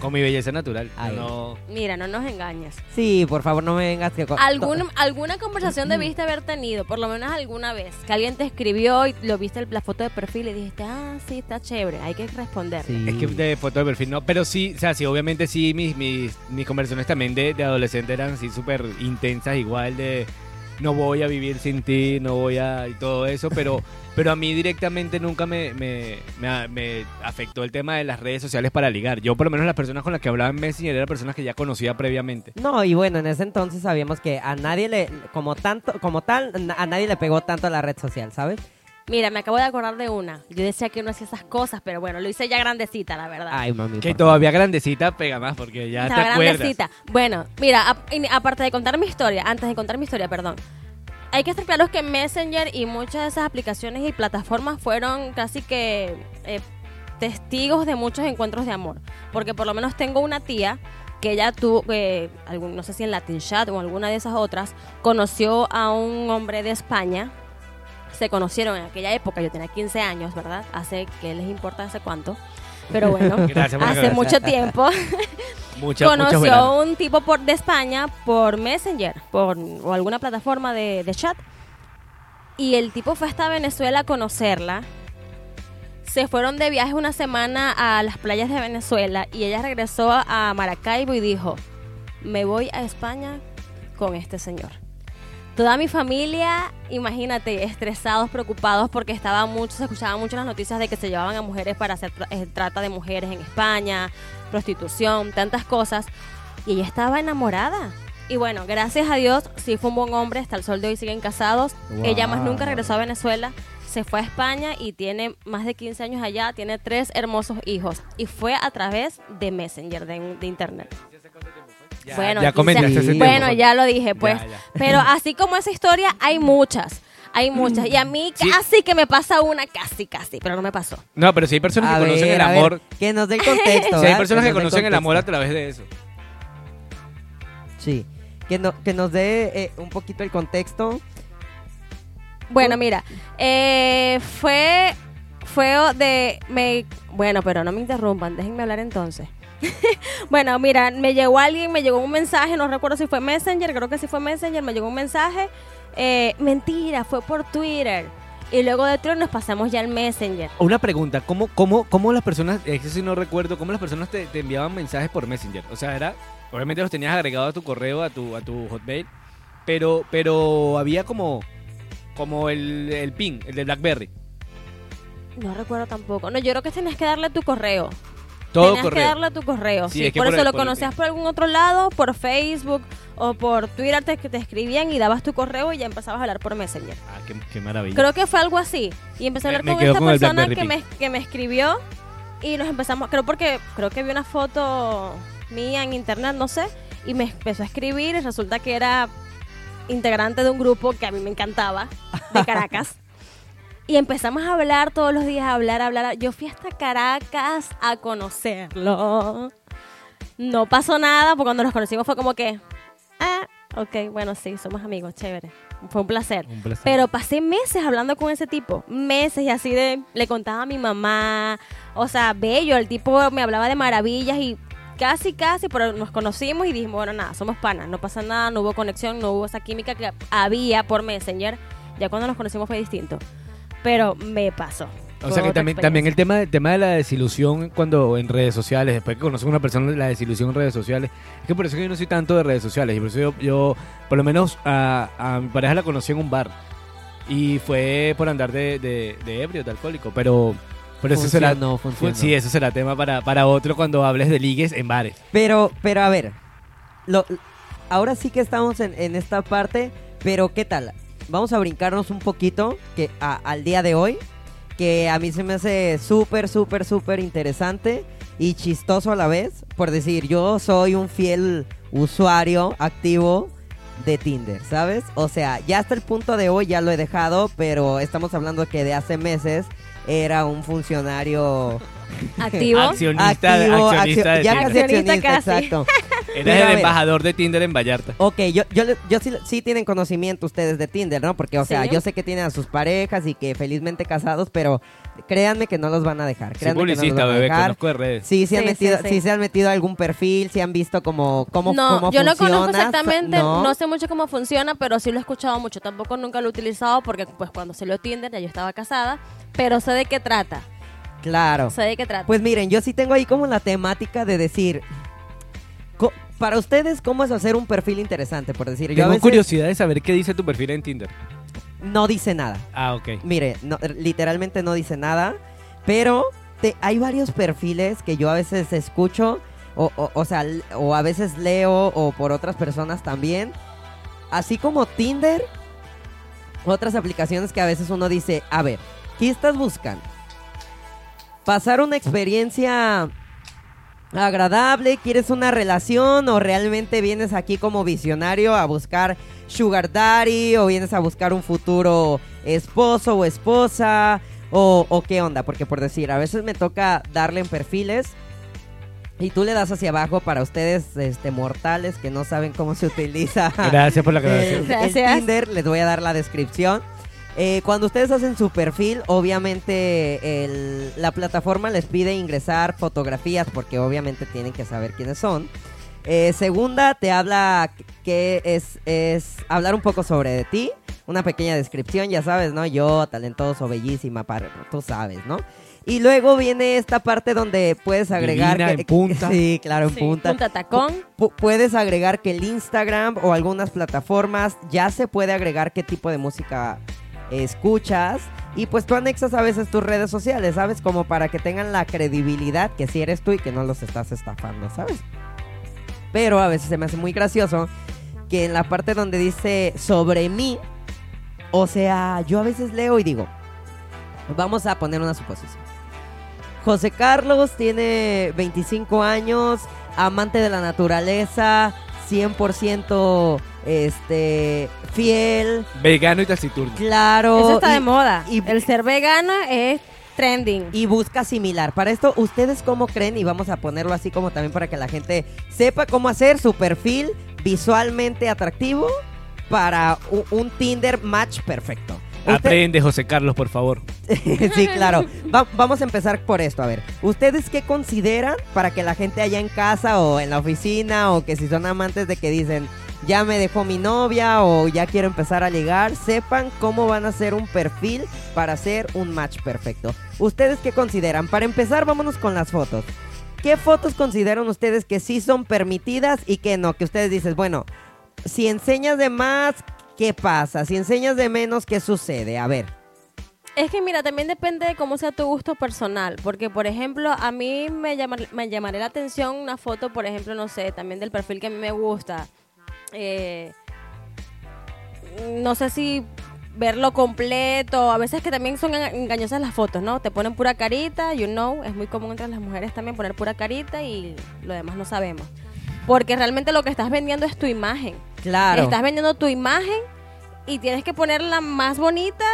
Con mi belleza natural. Ay. No, Mira, no nos engañes. Sí, por favor no me vengas que... ¿Algún, ¿Alguna conversación debiste haber tenido, por lo menos alguna vez, que alguien te escribió y lo viste en la foto de perfil y dijiste, ah, sí, está chévere, hay que responder? Sí. es que de foto de perfil no. Pero sí, o sea, sí, obviamente sí, mis, mis, mis conversaciones también de, de adolescente eran así súper intensas, igual de no voy a vivir sin ti, no voy a... y todo eso, pero, pero a mí directamente nunca me, me, me, afectó el tema de las redes sociales para ligar. Yo por lo menos las personas con las que hablaba en Messenger eran personas que ya conocía previamente. No, y bueno, en ese entonces sabíamos que a nadie le, como tanto, como tal, a nadie le pegó tanto la red social, ¿sabes? Mira, me acabo de acordar de una. Yo decía que no hacía esas cosas, pero bueno, lo hice ya grandecita, la verdad. Ay, mami. Que todavía grandecita pega más porque ya Estaba te acuerdas. grandecita. Bueno, mira, a- y aparte de contar mi historia, antes de contar mi historia, perdón. Hay que estar claros que Messenger y muchas de esas aplicaciones y plataformas fueron casi que eh, testigos de muchos encuentros de amor. Porque por lo menos tengo una tía que ella tuvo, eh, algún- no sé si en Latin Chat o alguna de esas otras, conoció a un hombre de España. Se conocieron en aquella época, yo tenía 15 años, ¿verdad? Hace, ¿qué les importa hace cuánto? Pero bueno, Gracias, hace gracias. mucho tiempo conoció a un tipo por, de España por Messenger por, o alguna plataforma de, de chat. Y el tipo fue hasta Venezuela a conocerla. Se fueron de viaje una semana a las playas de Venezuela y ella regresó a Maracaibo y dijo, me voy a España con este señor. Toda mi familia, imagínate, estresados, preocupados porque estaba mucho, se escuchaban mucho las noticias de que se llevaban a mujeres para hacer tra- eh, trata de mujeres en España, prostitución, tantas cosas. Y ella estaba enamorada. Y bueno, gracias a Dios, sí fue un buen hombre, hasta el sol de hoy siguen casados. Ella más nunca regresó a Venezuela, se fue a España y tiene más de 15 años allá, tiene tres hermosos hijos. Y fue a través de Messenger, de, de Internet. Ya, Bueno, ya comentaste. Bueno, ya lo dije, pues. Ya, ya. Pero así como esa historia, hay muchas. Hay muchas. Y a mí Sí. casi que me pasa una, casi, casi, pero no me pasó. No, pero si hay personas A que conocen el ver, amor. que nos dé el contexto. Si hay personas que conocen el amor a través de eso. Sí. Que, no, que nos dé eh, un poquito el contexto. Bueno, mira, eh, fue, fue de, me, bueno, pero no me interrumpan, déjenme hablar entonces. bueno, mira, me llegó alguien, me llegó un mensaje, no recuerdo si fue Messenger, creo que sí fue Messenger, me llegó un mensaje, eh, mentira, fue por Twitter. Y luego de Twitter nos pasamos ya al Messenger. Una pregunta, ¿cómo, cómo, cómo las personas, es que si no recuerdo, cómo las personas te, te enviaban mensajes por Messenger? O sea, era, obviamente los tenías agregados a tu correo, a tu, a tu hotmail, pero, pero había como, como el, el pin, el de BlackBerry. No recuerdo tampoco. No, yo creo que tenías que darle tu correo. Todo Tenías que darle tu correo. Sí, Sí, es que por, por eso el- lo por conocías por algún otro lado, por Facebook o por Twitter te, te escribían y dabas tu correo y ya empezabas a hablar por Messenger. Ah, qué, qué maravilla. Creo que fue algo así. Y empecé a Me- hablar me con quedo esta con persona que me, que me escribió y nos empezamos, creo porque creo que vi una foto mía en internet, no sé, y me empezó a escribir y resulta que era integrante de un grupo que a mí me encantaba, de Caracas. Y empezamos a hablar todos los días, a hablar, a hablar. Yo fui hasta Caracas a conocerlo. No pasó nada, porque cuando nos conocimos fue como que, ah, ok, bueno, sí, somos amigos, chévere. Fue un placer. Un placer. Pero pasé meses hablando con ese tipo, meses y así de, le contaba a mi mamá, o sea, bello, el tipo me hablaba de maravillas y casi, casi, pero nos conocimos y dijimos, bueno, nada, somos panas, no pasa nada, no hubo conexión, no hubo esa química que había por Messenger, ya cuando nos conocimos fue distinto, pero me pasó. O sea que también, también el tema, el tema de la desilusión cuando en redes sociales, después que conoces a una persona, la desilusión en redes sociales, es que por eso que yo no soy tanto de redes sociales, y por eso yo, yo, por lo menos a, a mi pareja la conocí en un bar, y fue por andar de, de, de ebrio, de alcohólico, pero, pero eso será... Funcionó. Sí, eso será tema para, para otro cuando hables de ligues en bares. Pero, pero a ver, lo, ahora sí que estamos en, en esta parte, pero ¿qué tal? Vamos a brincarnos un poquito que a- al día de hoy, que a mí se me hace súper, súper, súper interesante y chistoso a la vez, por decir, yo soy un fiel usuario activo de Tinder, ¿sabes? O sea, ya hasta el punto de hoy ya lo he dejado, pero estamos hablando que de hace meses era un funcionario Activo. Accionista, activo, accionista accio- de ya Tinder. casi Accionista accionista, casi. exacto. Eres Pero a el embajador de Tinder en Vallarta. Ok, yo, yo, le- yo sí, sí tienen conocimiento ustedes de Tinder, ¿no? Porque, o sea, Sí. yo sé que tienen a sus parejas y que felizmente casados, pero créanme que no los van a dejar. Créanme que no los publicista, van a bebé, dejar. conozco de redes. Sí, se han Sí, metido, sí, sí, sí. se han metido a algún perfil, si han visto cómo, cómo, no, cómo yo no conozco funciona, exactamente, ¿no? no sé mucho cómo funciona, pero sí lo he escuchado mucho. Tampoco nunca lo he utilizado porque pues cuando salió Tinder ya yo estaba casada, pero sé de qué trata. Claro. Sé de qué trata. Pues miren, yo sí tengo ahí como la temática de decir, para ustedes, ¿cómo es hacer un perfil interesante? Por decir, yo a Tengo veces curiosidad de saber qué dice tu perfil en Tinder. no dice nada. Ah, ok. Mire, no- literalmente no dice nada, pero te- hay varios perfiles que yo a veces escucho, o, o, o sea, l- o a veces leo, o por otras personas también, así como Tinder, otras aplicaciones que a veces uno dice, a ver, ¿qué estás buscando? ¿Pasar una experiencia agradable? ¿Quieres una relación? ¿O realmente vienes aquí como visionario a buscar sugar daddy? ¿O vienes a buscar un futuro esposo o esposa? ¿O, o qué onda? Porque por decir, a veces me toca darle en perfiles y tú le das hacia abajo para ustedes este, mortales que no saben cómo se utiliza Gracias por la aclaración. el. Tinder, les voy a dar la descripción. Eh, cuando ustedes hacen su perfil, obviamente el- la plataforma les pide ingresar fotografías porque obviamente tienen que saber quiénes son. Eh, segunda, te habla que es, es hablar un poco sobre de ti, una pequeña descripción, ya sabes, ¿no? Yo, talentoso, bellísima, para, tú sabes, ¿no? Y luego viene esta parte donde puedes agregar... Divina, que- en punta. Sí, claro, en Sí, punta. punta tacón. Pu- puedes agregar que el Instagram o algunas plataformas ya se puede agregar qué tipo de música escuchas y pues tú anexas a veces tus redes sociales, ¿sabes? Como para que tengan la credibilidad que si eres tú y que no los estás estafando, ¿sabes? Pero a veces se me hace muy gracioso que en la parte donde dice sobre mí, o sea, yo a veces leo y digo, vamos a poner una suposición. José Carlos tiene 25 años, amante de la naturaleza, 100% este, fiel, Vegano y taciturno. claro. Eso está y- de moda. y- el ser vegano es trending. y busca similar. Para esto, ¿ustedes cómo creen? Y vamos a ponerlo así como también para que la gente sepa cómo hacer su perfil visualmente atractivo para un Tinder match perfecto. Usted- Aprende, José Carlos, por favor. sí, claro. Va- vamos a empezar por esto. A ver, ¿ustedes qué consideran para que la gente allá en casa o en la oficina o que si son amantes de que dicen ya me dejó mi novia o ya quiero empezar a ligar, sepan cómo van a hacer un perfil para hacer un match perfecto? ¿Ustedes qué consideran? Para empezar, vámonos con las fotos. ¿Qué fotos consideran ustedes que sí son permitidas y que no? Que ustedes dicen, bueno, si enseñas de más, ¿qué pasa? Si enseñas de menos, ¿qué sucede? A ver. Es que mira, también depende de cómo sea tu gusto personal. Porque, por ejemplo, a mí me, llama, me llamaría la atención una foto, por ejemplo, no sé, también del perfil que a mí me gusta. Eh, no sé si verlo completo. A veces que también son enga- engañosas las fotos, ¿no? Te ponen pura carita, you know. Es muy común entre las mujeres también poner pura carita y lo demás no sabemos. Porque realmente lo que estás vendiendo es tu imagen. Claro. Estás vendiendo tu imagen y tienes que ponerla más bonita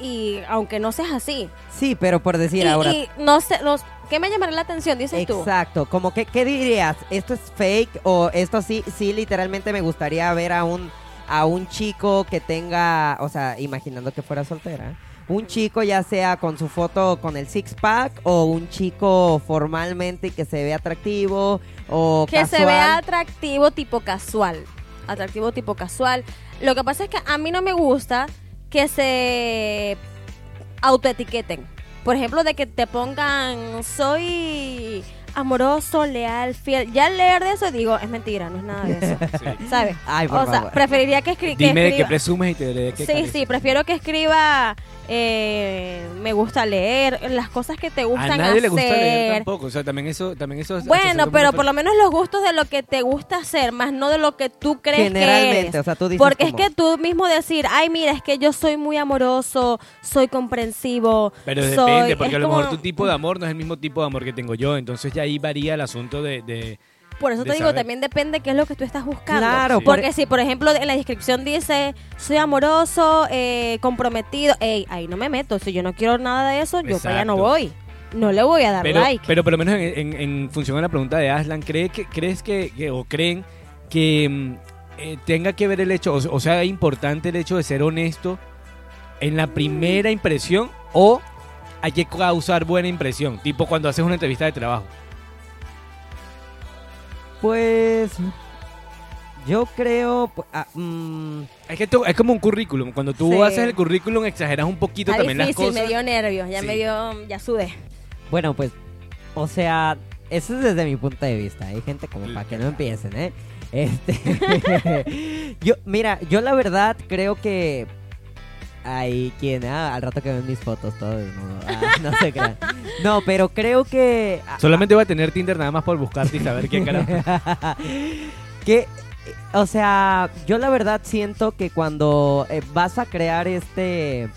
y aunque no seas así. Sí, pero por decir y, ahora. y no sé, los, ¿qué me llamará la atención? Dices tú. Exacto, como que, ¿qué dirías? ¿Esto es fake o esto sí, sí literalmente me gustaría ver a un, a un chico que tenga, o sea, imaginando que fuera soltera, un chico ya sea con su foto con el six pack o un chico formalmente y que se ve atractivo o Que se casual? vea atractivo tipo casual. Atractivo tipo casual. Lo que pasa es que a mí no me gusta que se autoetiqueten. Por ejemplo, de que te pongan soy amoroso, leal, fiel. Ya al leer de eso digo, es mentira, no es nada de eso. Sí. ¿Sabes? Ay, por o sea, preferiría que, escri que Dime de qué escriba. presumes y te diré de qué Sí, sí, prefiero que escriba eh, me gusta leer, las cosas que te A gustan nadie hacer. le gusta leer tampoco. O sea, también eso, también eso Bueno, pero por lo menos los gustos de lo que te gusta hacer, más no de lo que tú crees que Generalmente, eres. o sea, tú dices Porque es que tú mismo decir, ay, mira, es que yo soy muy amoroso, soy comprensivo. Pero soy- depende, porque es a lo mejor tu tipo de amor no es el mismo tipo de amor que tengo yo. Entonces ya ahí varía el asunto de... de- Por eso te digo, saber. también depende qué es lo que tú estás buscando. Claro, Sí. Porque si, por ejemplo, en la descripción dice, soy amoroso, eh, comprometido, ey, ahí no me meto. Si yo no quiero nada de eso, yo para allá no voy. No le voy a dar pero, like. pero por lo menos en, en- en función a la pregunta de Aslan, ¿cree que, ¿crees que, que- o creen que mm, eh, tenga que ver el hecho, o, o sea, importante el hecho de ser honesto en la primera impresión o hay que causar buena impresión? Tipo cuando haces una entrevista de trabajo. Pues yo creo... ah, mm, Es que es como un currículum. Cuando tú Sí. haces el currículum exageras un poquito Está también las difícil, cosas. me dio nervios, ya Sí. me dio, ya sudé. Bueno, pues, o sea, eso es desde mi punto de vista. Hay gente como para que no empiecen, ¿eh? Este, yo, mira, yo la verdad creo que hay quien, ah, al rato que ven mis fotos todo desnudo, ah, no se crean. No, pero creo que ah, Solamente voy a tener Tinder nada más por buscarte y saber quién carajo. que, o sea, yo la verdad siento que cuando eh, vas a crear este,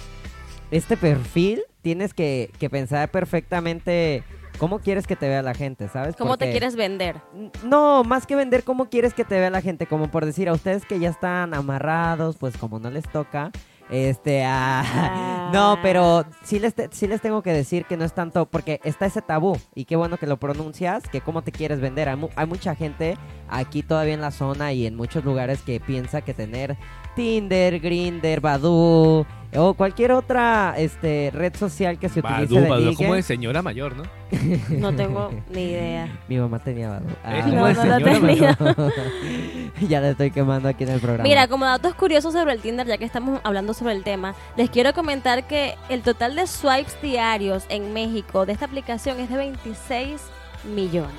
este perfil, tienes que, que pensar perfectamente cómo quieres que te vea la gente, ¿sabes? ¿Cómo te quieres vender? No, más que vender, ¿cómo quieres que te vea la gente? Como por decir a ustedes que ya están amarrados, pues como no les toca. Este, ah, no, pero sí les, te- sí les tengo que decir que no es tanto, porque está ese tabú, y qué bueno que lo pronuncias, que cómo te quieres vender. Hay, mu- hay mucha gente aquí todavía en la zona y en muchos lugares que piensa que tener Tinder, Grinder, Badoo, o cualquier otra este red social que se utilice de ligue. como de señora mayor, ¿no? No tengo ni idea. Mi mamá tenía Badu. Ah, Es No, como de no la señora tenía. ya la estoy quemando aquí en el programa. Mira, como datos curiosos sobre el Tinder, ya que estamos hablando sobre el tema, les quiero comentar que el total de swipes diarios en México de esta aplicación es de 26 millones.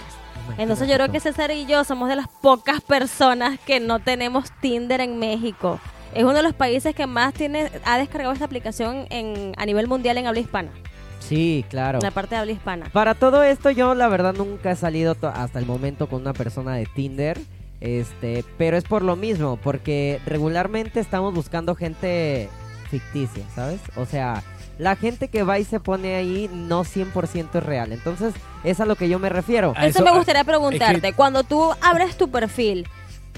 Entonces yo creo que César y yo somos de las pocas personas que no tenemos Tinder en México. Es uno de los países que más tiene ha descargado esta aplicación en, a nivel mundial en habla hispana, Sí, claro. la parte de habla hispana. Para todo esto yo la verdad nunca he salido hasta el momento con una persona de Tinder. Este, pero es por lo mismo, porque regularmente estamos buscando gente ficticia, ¿sabes? O sea, la gente que va y se pone ahí no 100% es real. Entonces, es a lo que yo me refiero. A Eso, eso- me gustaría preguntarte. es que- Cuando tú abres tu perfil,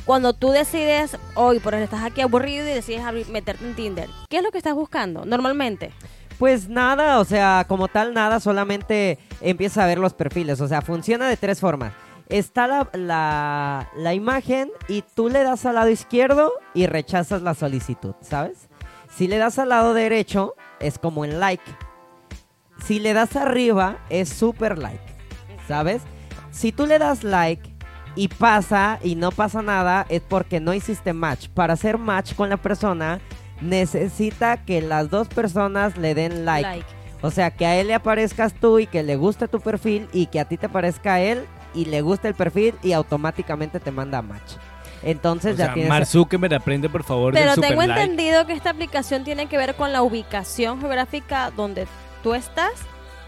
cuando tú decides, hoy, por ejemplo, estás aquí aburrido y decides abrir- meterte en Tinder, ¿qué es lo que estás buscando normalmente? Pues nada, o sea, como tal nada, solamente empieza a ver los perfiles. O sea, funciona de tres formas. Está la, la, imagen y tú le das al lado izquierdo y rechazas la solicitud, ¿sabes? Si le das al lado derecho, es como en like. Si le das arriba, es super like, ¿sabes? Si tú le das like y pasa y no pasa nada, es porque no hiciste match. Para hacer match con la persona, necesita que las dos personas le den like. O sea, que a él le aparezcas tú y que le guste tu perfil y que a ti te parezca a él y le guste el perfil y automáticamente te manda match. Entonces O ya sea, tienes... Mark Zuckerberg aprende por favor Pero del super tengo like. entendido que esta aplicación tiene que ver con la ubicación geográfica donde tú estás.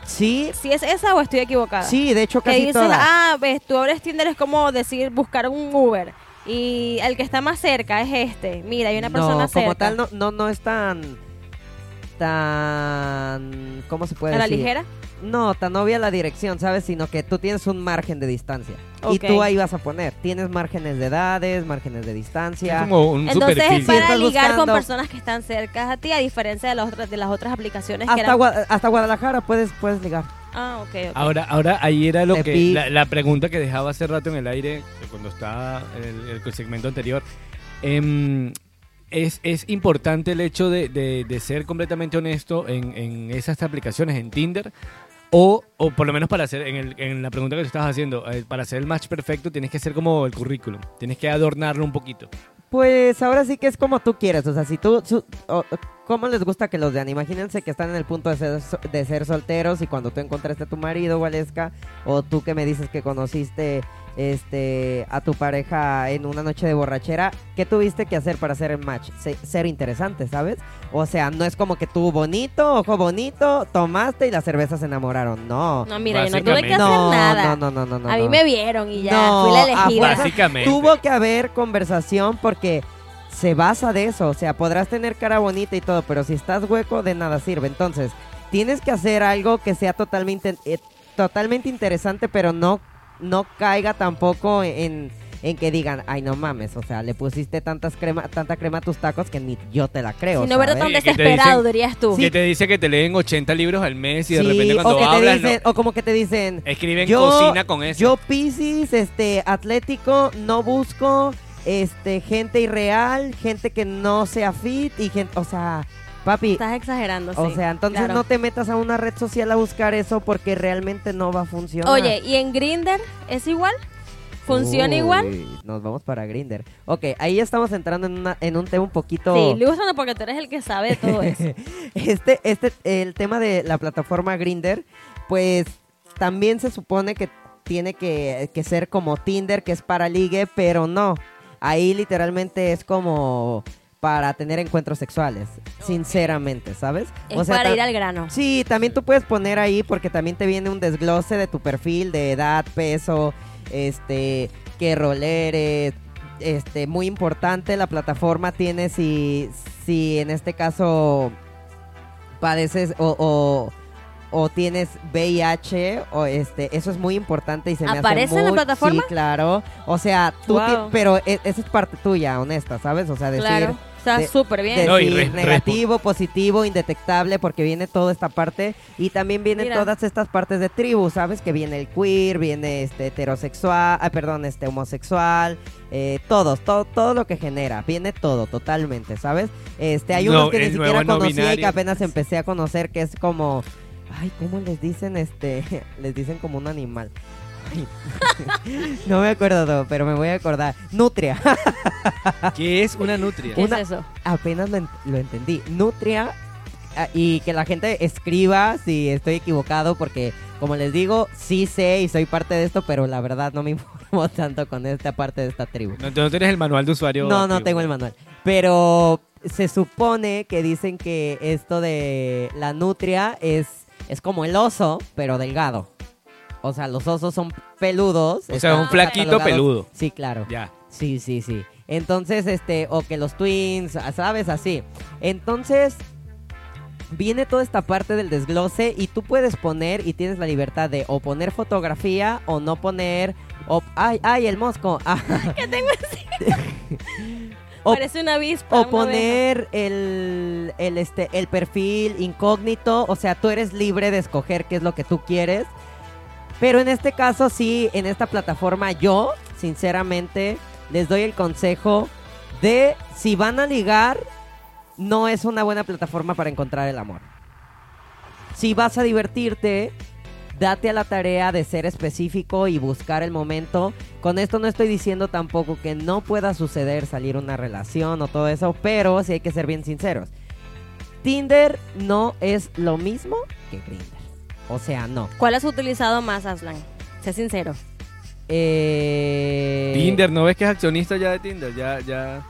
Sí, Si es esa o estoy equivocada. sí, de hecho Que casi dices, todas. ah, ves, tú abres Tinder es como decir buscar un Uber. Y el que está más cerca es este. Mira, hay una persona no, como cerca. tal no, no, no es tan... Tan... ¿Cómo se puede ¿A la decir? ligera? No, tan obvia la dirección, ¿sabes? Sino que tú tienes un margen de distancia. Y tú ahí vas a poner. Tienes márgenes de edades, márgenes de distancia. Es como un Entonces es para ligar con personas que están cerca a ti, a diferencia de, las otras de las otras aplicaciones que hasta, eran... Gua- hasta Guadalajara puedes, puedes ligar. Ah, ok, ok. Ahora, ahora ahí era lo que la, la pregunta que dejaba hace rato en el aire cuando estaba el, el segmento anterior. Em, es, es importante el hecho de, de- de ser completamente honesto en, en esas aplicaciones, en Tinder. O, o por lo menos para hacer, en, el- en la pregunta que tú estabas haciendo, eh, para hacer el match perfecto tienes que ser como el currículum. Tienes que adornarlo un poquito. Pues ahora sí que es como tú quieres. O sea, si tú. ¿Cómo les gusta que los vean? Imagínense que están en el punto de ser, de ser solteros y cuando tú encontraste a tu marido, Waleska, o tú que me dices que conociste este a tu pareja en una noche de borrachera, ¿qué tuviste que hacer para hacer el match? Se- ser interesante, ¿sabes? O sea, no es como que tú bonito, ojo bonito, tomaste y las cervezas se enamoraron. No. No, mira, yo no tuve que hacer No, nada. no, no, no, no, a mí no. me vieron y ya No, fui la elegida. Básicamente. Tuvo que haber conversación porque se basa de eso. O sea, podrás tener cara bonita y todo, pero si estás hueco, de nada sirve. Entonces, tienes que hacer algo que sea totalmente, eh, totalmente interesante, pero no, no caiga tampoco en, en que digan, ay, no mames, o sea, le pusiste tantas crema, tanta crema a tus tacos que ni yo te la creo. Si no ¿sabes? tan que te desesperado, dicen- dirías tú. Que te dice que te leen 80 libros al mes y de Sí, repente o cuando que te hablas no- dicen, o como que te dicen, escriben Yo- cocina con eso. Yo, Piscis, este, atlético, no busco, este, gente irreal, gente que no sea fit y gente, o sea, papi, Estás exagerando, sí. o sea, entonces claro. no te metas a una red social a buscar eso porque realmente no va a funcionar. Oye, ¿y en Grinder es igual? ¿Funciona Uy, igual? Nos vamos para Grinder. Ok, ahí ya estamos entrando en, una- en un tema un poquito... Sí, Lúzano, porque tú eres el que sabe de todo eso. este, este, el tema de la plataforma Grinder, pues también se supone que tiene que, que ser como Tinder, que es para ligue, pero no. Ahí literalmente es como para tener encuentros sexuales, sinceramente, ¿sabes? es para ta- ir al grano. Sí, también tú puedes poner ahí porque también te viene un desglose de tu perfil, de edad, peso, este, qué rol eres, este, muy importante, la plataforma tiene si, si en este caso padeces o, o, o tienes VIH o este, eso es muy importante y se me ¿Aparece hace en la muy- plataforma? Sí, claro. O sea, tú Wow. ti- pero e- esa es parte tuya, honesta, ¿sabes? O sea, decir, Claro. Está súper bien. No, y decir re- negativo, positivo, indetectable, porque viene toda esta parte y también vienen Mira. todas estas partes de tribu, ¿sabes? Que viene el queer, viene este heterosexual, ah, perdón, este homosexual, eh, todos, todo, todo lo que genera, viene todo, totalmente, ¿sabes? Este, hay No, unos que ni siquiera no conocía y que binario. apenas empecé a conocer, que es como, ay, ¿cómo les dicen? Este, les dicen como un animal. No me acuerdo, pero me voy a acordar. Nutria. ¿Qué es una nutria? ¿Qué una- es eso? apenas lo, en- lo entendí. Nutria ah, y que la gente escriba si estoy equivocado porque como les digo, sí sé y soy parte de esto, pero la verdad no me informo tanto con esta parte de esta tribu. No, tú no tienes el manual de usuario. No, no activo. tengo el manual. Pero se supone que dicen que esto de la nutria es, es como el oso, pero delgado. O sea, los osos son peludos. O sea, un flaquito peludo. Sí, claro. Ya. Sí, sí, sí. Entonces, este, o que los twins, ¿sabes? Así. Entonces, viene toda esta parte del desglose y tú puedes poner y tienes la libertad de o poner fotografía o no poner. O, ay, ay, el mosco. Ah, ¿Qué tengo así? O- Parece una avispa. o una poner el, el, este, el perfil incógnito. O sea, tú eres libre de escoger qué es lo que tú quieres. Pero en este caso, sí, en esta plataforma, yo, sinceramente, les doy el consejo de si van a ligar, no es una buena plataforma para encontrar el amor. Si vas a divertirte, date a la tarea de ser específico y buscar el momento. Con esto no estoy diciendo tampoco que no pueda suceder salir una relación o todo eso, pero sí hay que ser bien sinceros. Tinder no es lo mismo que Grindr. O sea, no. ¿Cuál has utilizado más, Aslan? Sé sincero. Eh... Tinder, ¿no ves que es accionista ya de Tinder? Ya, ya.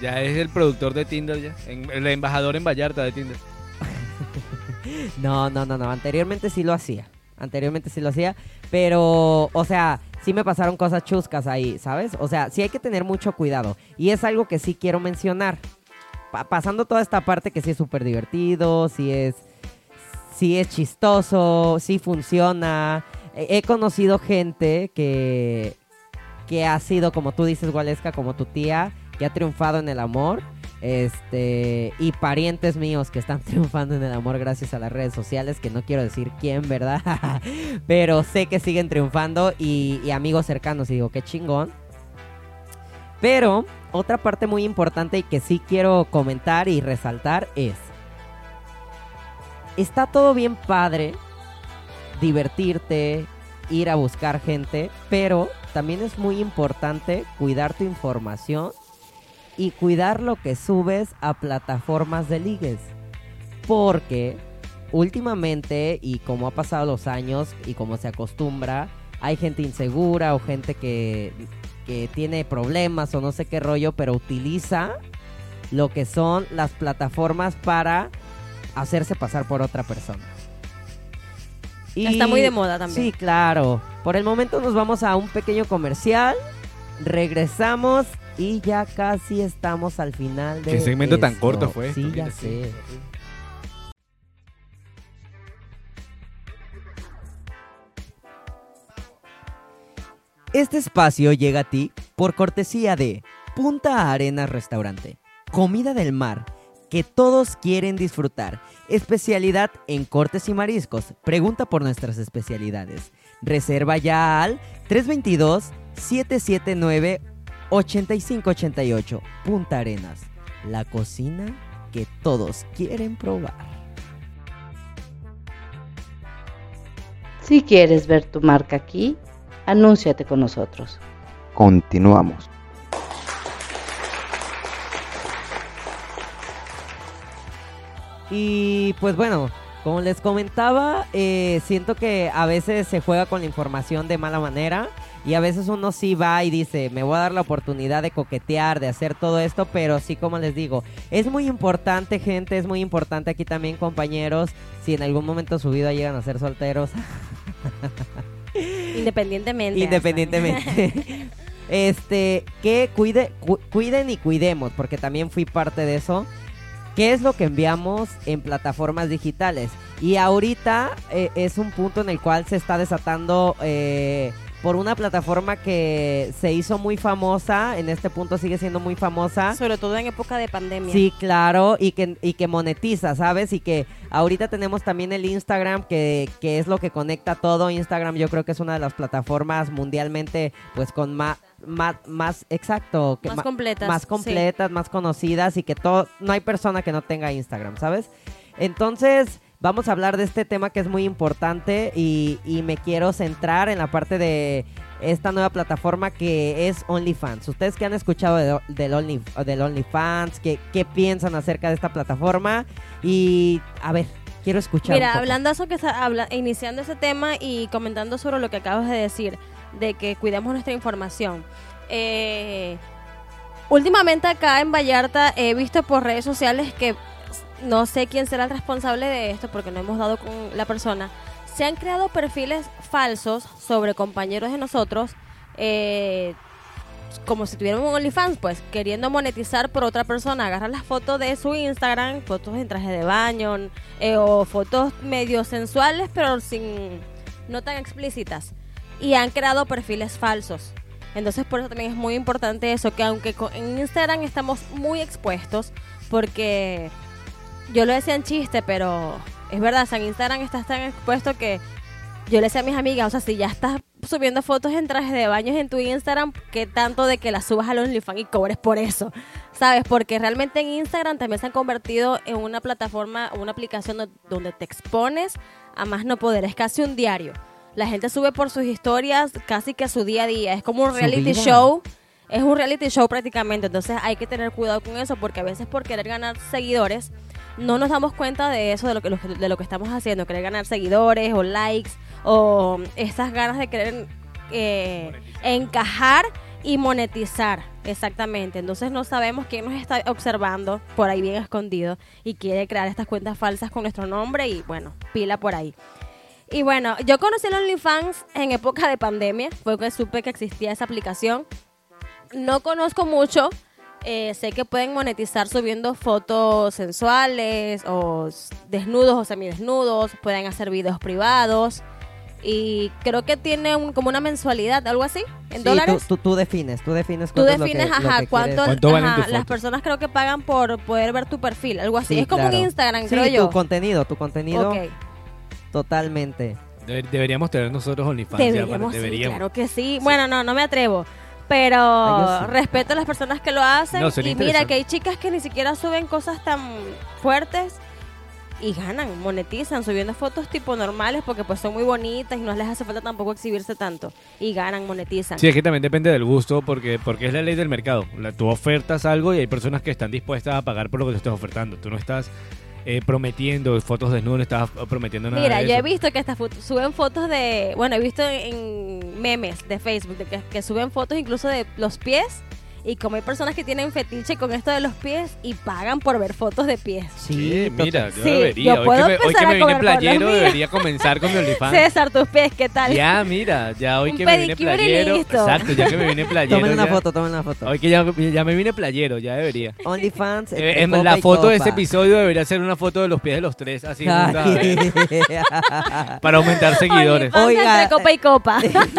Ya es el productor de Tinder ya. En- el embajador en Vallarta de Tinder. No, no, no, no. Anteriormente sí lo hacía. Anteriormente sí lo hacía. Pero, o sea, sí me pasaron cosas chuscas ahí, ¿sabes? O sea, sí hay que tener mucho cuidado. Y es algo que sí quiero mencionar. Pa- pasando toda esta parte que sí es súper divertido, sí es, sí es chistoso, sí funciona. He he conocido gente que, que ha sido, como tú dices, Gualesca, como tu tía, que ha triunfado en el amor. Este, y parientes míos que están triunfando en el amor gracias a las redes sociales, que no quiero decir quién, ¿verdad? Pero sé que siguen triunfando y, y amigos cercanos, y digo, qué chingón. Pero otra parte muy importante y que sí quiero comentar y resaltar es, está todo bien padre, divertirte, ir a buscar gente, pero también es muy importante cuidar tu información y cuidar lo que subes a plataformas de ligues. Porque últimamente, y como ha pasado los años y como se acostumbra, hay gente insegura o gente que, que tiene problemas o no sé qué rollo, pero utiliza lo que son las plataformas para hacerse pasar por otra persona. Y- Está muy de moda también. Sí, claro. Por el momento nos vamos a un pequeño comercial. Regresamos y ya casi estamos al final de Qué segmento tan corto fue. Sí, esto, ya sé. Este espacio llega a ti por cortesía de Punta Arenas Restaurante. Comida del mar que todos quieren disfrutar. Especialidad en cortes y mariscos. Pregunta por nuestras especialidades. Reserva ya al 322-779-8588. Punta Arenas. La cocina que todos quieren probar. Si quieres ver tu marca aquí, anúnciate con nosotros. Continuamos. Y pues bueno, como les comentaba, eh, siento que a veces se juega con la información de mala manera y a veces uno sí va y dice, me voy a dar la oportunidad de coquetear, de hacer todo esto, pero sí como les digo, es muy importante gente, es muy importante aquí también compañeros, si en algún momento de su vida llegan a ser solteros, Independientemente. independientemente. este, que cuide, cu- cuiden y cuidemos, porque también fui parte de eso. ¿Qué es lo que enviamos en plataformas digitales? Y ahorita eh, es un punto en el cual se está desatando eh, por una plataforma que se hizo muy famosa, en este punto sigue siendo muy famosa. Sobre todo en época de pandemia. Sí, claro, y que, y que monetiza, ¿sabes? Y que ahorita tenemos también el Instagram, que, que es lo que conecta todo. Instagram yo creo que es una de las plataformas mundialmente, pues con más, más, más exacto, que Más ma- completas, más sí. completas, más conocidas y que todo, no hay persona que no tenga Instagram, ¿sabes? Entonces, vamos a hablar de este tema que es muy importante y, y me quiero centrar en la parte de esta nueva plataforma que es OnlyFans. Ustedes que han escuchado de- del, Only, del OnlyFans, ¿qué, ¿qué piensan acerca de esta plataforma? Y, a ver, quiero escuchar. Mira, hablando de eso que está habla- iniciando ese tema y comentando sobre lo que acabas de decir, de que cuidemos nuestra información. Eh, últimamente acá en Vallarta he visto por redes sociales que no sé quién será el responsable de esto porque no hemos dado con la persona. Se han creado perfiles falsos sobre compañeros de nosotros. eh, como si tuvieran un OnlyFans, pues queriendo monetizar por otra persona, agarrar las fotos de su Instagram, fotos en traje de baño eh, o fotos medio sensuales, pero sin no tan explícitas. Y han creado perfiles falsos. Entonces por eso también es muy importante eso, que aunque en Instagram estamos muy expuestos, porque yo lo decía en chiste, pero es verdad, o sea, en Instagram estás tan expuesto que yo le decía a mis amigas, o sea, si ya estás subiendo fotos en trajes de baños en tu Instagram, ¿qué tanto de que las subas al OnlyFans y cobres por eso? ¿Sabes? Porque realmente en Instagram también se han convertido en una plataforma, una aplicación do- donde te expones a más no poder. Es casi un diario. La gente sube por sus historias casi que a su día a día. Es como un reality show. Es un reality show prácticamente. Entonces hay que tener cuidado con eso porque a veces por querer ganar seguidores no nos damos cuenta de eso, de lo que, de lo que estamos haciendo. Querer ganar seguidores o likes o estas ganas de querer eh, encajar y monetizar. Exactamente. Entonces no sabemos quién nos está observando por ahí bien escondido y quiere crear estas cuentas falsas con nuestro nombre y bueno, pila por ahí. Y bueno, yo conocí el OnlyFans en época de pandemia, fue que supe que existía esa aplicación. No conozco mucho, eh, sé que pueden monetizar subiendo fotos sensuales o desnudos o semidesnudos, pueden hacer videos privados y creo que tiene un- como una mensualidad, algo así, en Sí, dólares. Tú, tú, tú defines, tú defines Tú cuánto es lo que- defines, lo ajá, que cuánto, quieres. ¿Cuánto valen ajá, tus las personas creo que pagan por poder ver tu perfil, algo así. Sí, es como claro. un Instagram, Sí, creo yo. tu contenido, tu contenido Ok. totalmente. Debe- deberíamos tener nosotros OnlyFans. ya, Deberíamos, deberíamos. claro que sí. Bueno, no, no me atrevo. Pero sí. respeto a las personas que lo hacen. No, y mira que hay chicas que ni siquiera suben cosas tan fuertes y ganan, monetizan subiendo fotos tipo normales porque pues son muy bonitas y no les hace falta tampoco exhibirse tanto. Y ganan, monetizan. Sí, es que también depende del gusto, porque, porque es la ley del mercado. La- tú ofertas algo y hay personas que están dispuestas a pagar por lo que tú estás ofertando. Tú no estás eh, prometiendo fotos desnudas, no estás prometiendo nada Mira, de yo he visto que hasta suben fotos de, bueno, he visto en memes de Facebook de que, que suben fotos incluso de los pies y como hay personas que tienen fetiche con esto de los pies y pagan por ver fotos de pies. Sí, mira, yo Sí, debería. yo hoy, puedo que me, hoy que me vine playero, debería comenzar con mi OnlyFans. César, tus pies, ¿qué tal? Ya, mira, ya hoy Un que me vine playero. listo. Exacto, ya que me vine playero. Tomen una ya- foto, tomen una foto. Hoy que ya, ya me vine playero, ya debería. OnlyFans. Eh, copa la foto de ese copa. episodio debería ser una foto de los pies de los tres, así para aumentar seguidores. Oiga, entre copa y copa.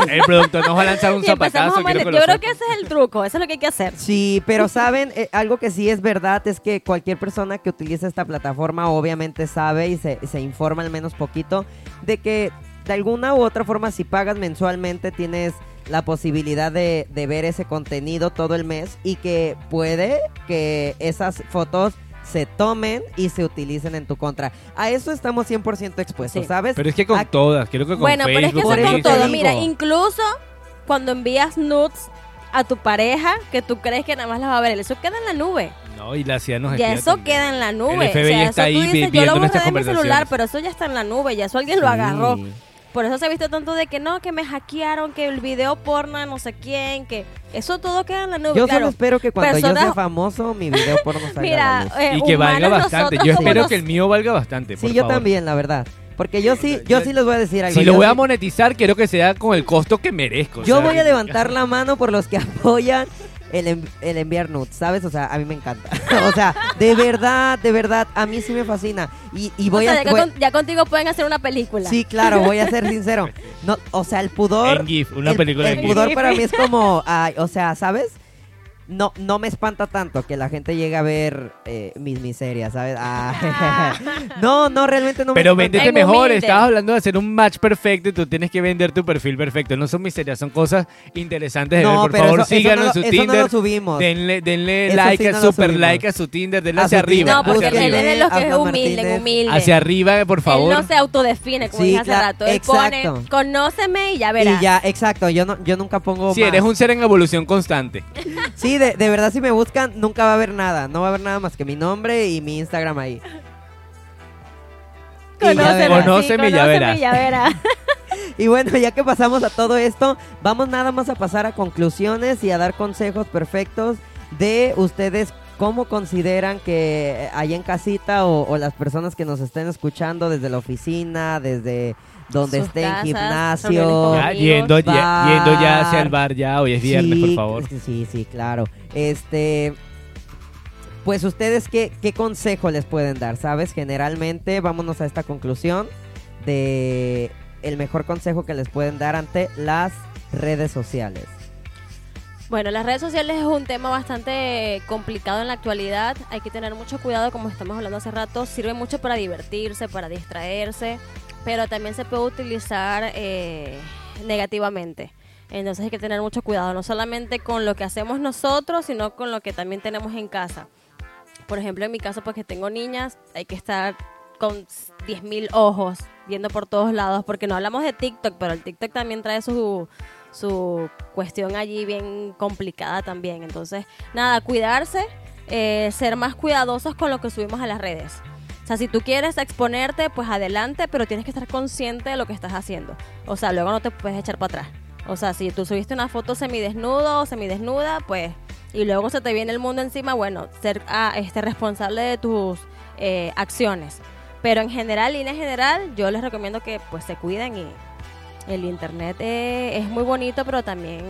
El productor nos va a lanzar un zapatazo. a Yo creo que ese es el truco, eso es lo que hay que hacer. Sí, pero saben, Eh, algo que sí es verdad es que cualquier persona que utiliza esta plataforma obviamente sabe y se, se informa al menos poquito de que de alguna u otra forma si pagas mensualmente tienes la posibilidad de, de ver ese contenido todo el mes y que puede que esas fotos se tomen y se utilicen en tu contra. A eso estamos 100% expuestos, Sí. ¿sabes? Pero es que con todas, creo que con Bueno, pero es que Facebook, eso por es con todo. Mira, incluso cuando envías nudes a tu pareja que tú crees que nada más las va a ver, eso queda en la nube. No, y la CIA nos Ya eso también. queda en la nube. El FBI o sea, está eso ahí tú dices, yo viendo lo borré de mi celular, pero eso ya está en la nube, ya eso alguien lo agarró. Por eso se ha visto tanto de que no, que me hackearon, que el video porno, no sé quién, que eso todo queda en la nube. Yo claro. solo espero que cuando yo sea famoso mi video porno salga a la Mira, luz. eh, Y que valga bastante. Yo espero que el mío valga bastante. por Sí, yo favor. también, la verdad. Porque yo sí, yo sí les voy a decir algo. Si lo voy a monetizar, quiero que sea con el costo que merezco. Yo voy a levantar la mano por los que apoyan el, en- el enviar nudes, ¿sabes? O sea, a mí me encanta. o sea, de verdad, de verdad, a mí sí me fascina. Y, y voy O sea, a... ya, voy- con- ya contigo pueden hacer una película. Sí, claro, voy a ser sincero. No, o sea, el pudor... En GIF, una el, película el en GIF. pudor para mí es como, ay, o sea, ¿sabes? No, no me espanta tanto que la gente llegue a ver eh, mis miserias, ¿sabes? Ah, no, no, realmente no Pero me espanta. véndete En mejor, humilde. estabas hablando de hacer un match perfecto y tú tienes que vender tu perfil perfecto. No son miserias, son cosas interesantes de ver. No, Por pero favor, eso- eso síganos no en su eso no Tinder. lo subimos. Denle, denle Eso like, sí a super subimos. like a su Tinder, denle A hacia su arriba. Tinder, No, porque hacia búsquenle. arriba. él es lo que es humilde, humilde. Hacia arriba, por favor. Él no se autodefine, como Sí, dije hace rato. Él exacto. pone, conóceme y ya verás. Y ya, exacto, yo no, yo nunca pongo Sí, más. eres un ser en evolución constante. Sí, de, de verdad si me buscan nunca va a haber nada, no va a haber nada más que mi nombre y mi Instagram ahí. Conóceme, verás. sí, Conóceme conóceme verás. y bueno, ya que pasamos a todo esto, vamos nada más a pasar a conclusiones y a dar consejos perfectos de ustedes cómo consideran que hay en casita o, o las personas que nos estén escuchando desde la oficina, desde donde Sus estén, casas, gimnasio. Ya, amigos. yendo, ya, yendo ya hacia el bar ya, hoy es viernes, Sí, por favor. Sí, sí, sí, claro. Este, pues ustedes qué, qué consejo les pueden dar, ¿sabes? Generalmente, vámonos a esta conclusión de el mejor consejo que les pueden dar ante las redes sociales. Bueno, las redes sociales es un tema bastante complicado en la actualidad. Hay que tener mucho cuidado, como estamos hablando hace rato. Sirve mucho para divertirse, para distraerse, pero también se puede utilizar eh, negativamente. Entonces hay que tener mucho cuidado, no solamente con lo que hacemos nosotros, sino con lo que también tenemos en casa. Por ejemplo, en mi caso, porque tengo niñas, hay que estar con 10.000 ojos viendo por todos lados, porque no hablamos de TikTok, pero el TikTok también trae su, su cuestión allí bien complicada también. Entonces, nada, cuidarse, eh, ser más cuidadosos con lo que subimos a las redes. O sea, si tú quieres exponerte, pues adelante, pero tienes que estar consciente de lo que estás haciendo. O sea, luego no te puedes echar para atrás. O sea, si tú subiste una foto semidesnudo o semidesnuda, pues, y luego se te viene el mundo encima, bueno, ser ah, este, responsable de tus eh, acciones. Pero en general, línea general, yo les recomiendo que pues se cuiden y el internet eh, es muy bonito, pero también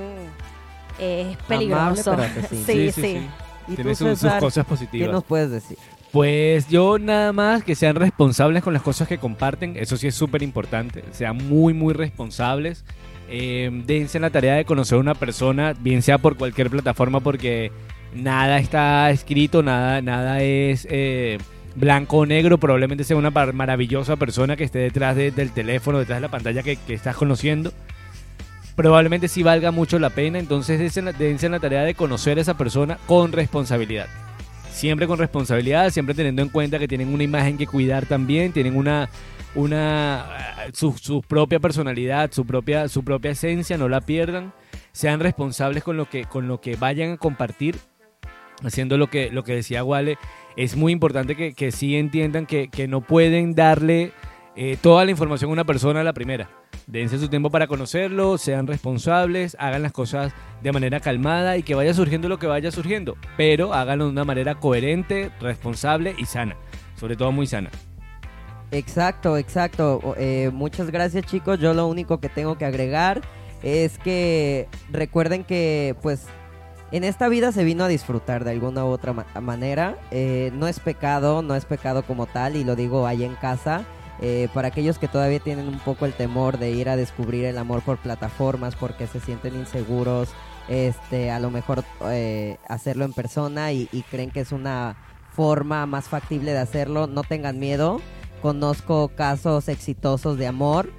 es peligroso. pero asesino. sí, sí. ¿Y Tiene tú, sus, cosas ¿Qué positivas. nos puedes decir? Pues yo nada más que sean responsables con las cosas que comparten, eso sí es súper importante, sean muy muy responsables, eh, dense la tarea de conocer a una persona, bien sea por cualquier plataforma, porque nada está escrito, nada, nada es eh, blanco o negro, probablemente sea una maravillosa persona que esté detrás de- del teléfono, detrás de la pantalla que, que estás conociendo. Probablemente sí valga mucho la pena, entonces dense la- dense la tarea de conocer a esa persona con responsabilidad siempre con responsabilidad, siempre teniendo en cuenta que tienen una imagen que cuidar también, tienen una una eh, su, su propia personalidad, su propia su propia esencia, no la pierdan, sean responsables con lo que con lo que vayan a compartir, haciendo lo que lo que decía Wale, es muy importante que, que sí entiendan que, que no pueden darle eh, toda la información a una persona a la primera. Dense su tiempo para conocerlo, sean responsables, hagan las cosas de manera calmada y que vaya surgiendo lo que vaya surgiendo, pero háganlo de una manera coherente, responsable y sana, sobre todo muy sana. Exacto, exacto. Eh, muchas gracias chicos. Yo lo único que tengo que agregar es que recuerden que pues en esta vida se vino a disfrutar de alguna u otra ma- manera. Eh, no es pecado, no es pecado como tal y lo digo ahí en casa. Eh, para aquellos que todavía tienen un poco el temor de ir a descubrir el amor por plataformas porque se sienten inseguros, este, a lo mejor eh, hacerlo en persona y, y creen que es una forma más factible de hacerlo, no tengan miedo. Conozco casos exitosos de amor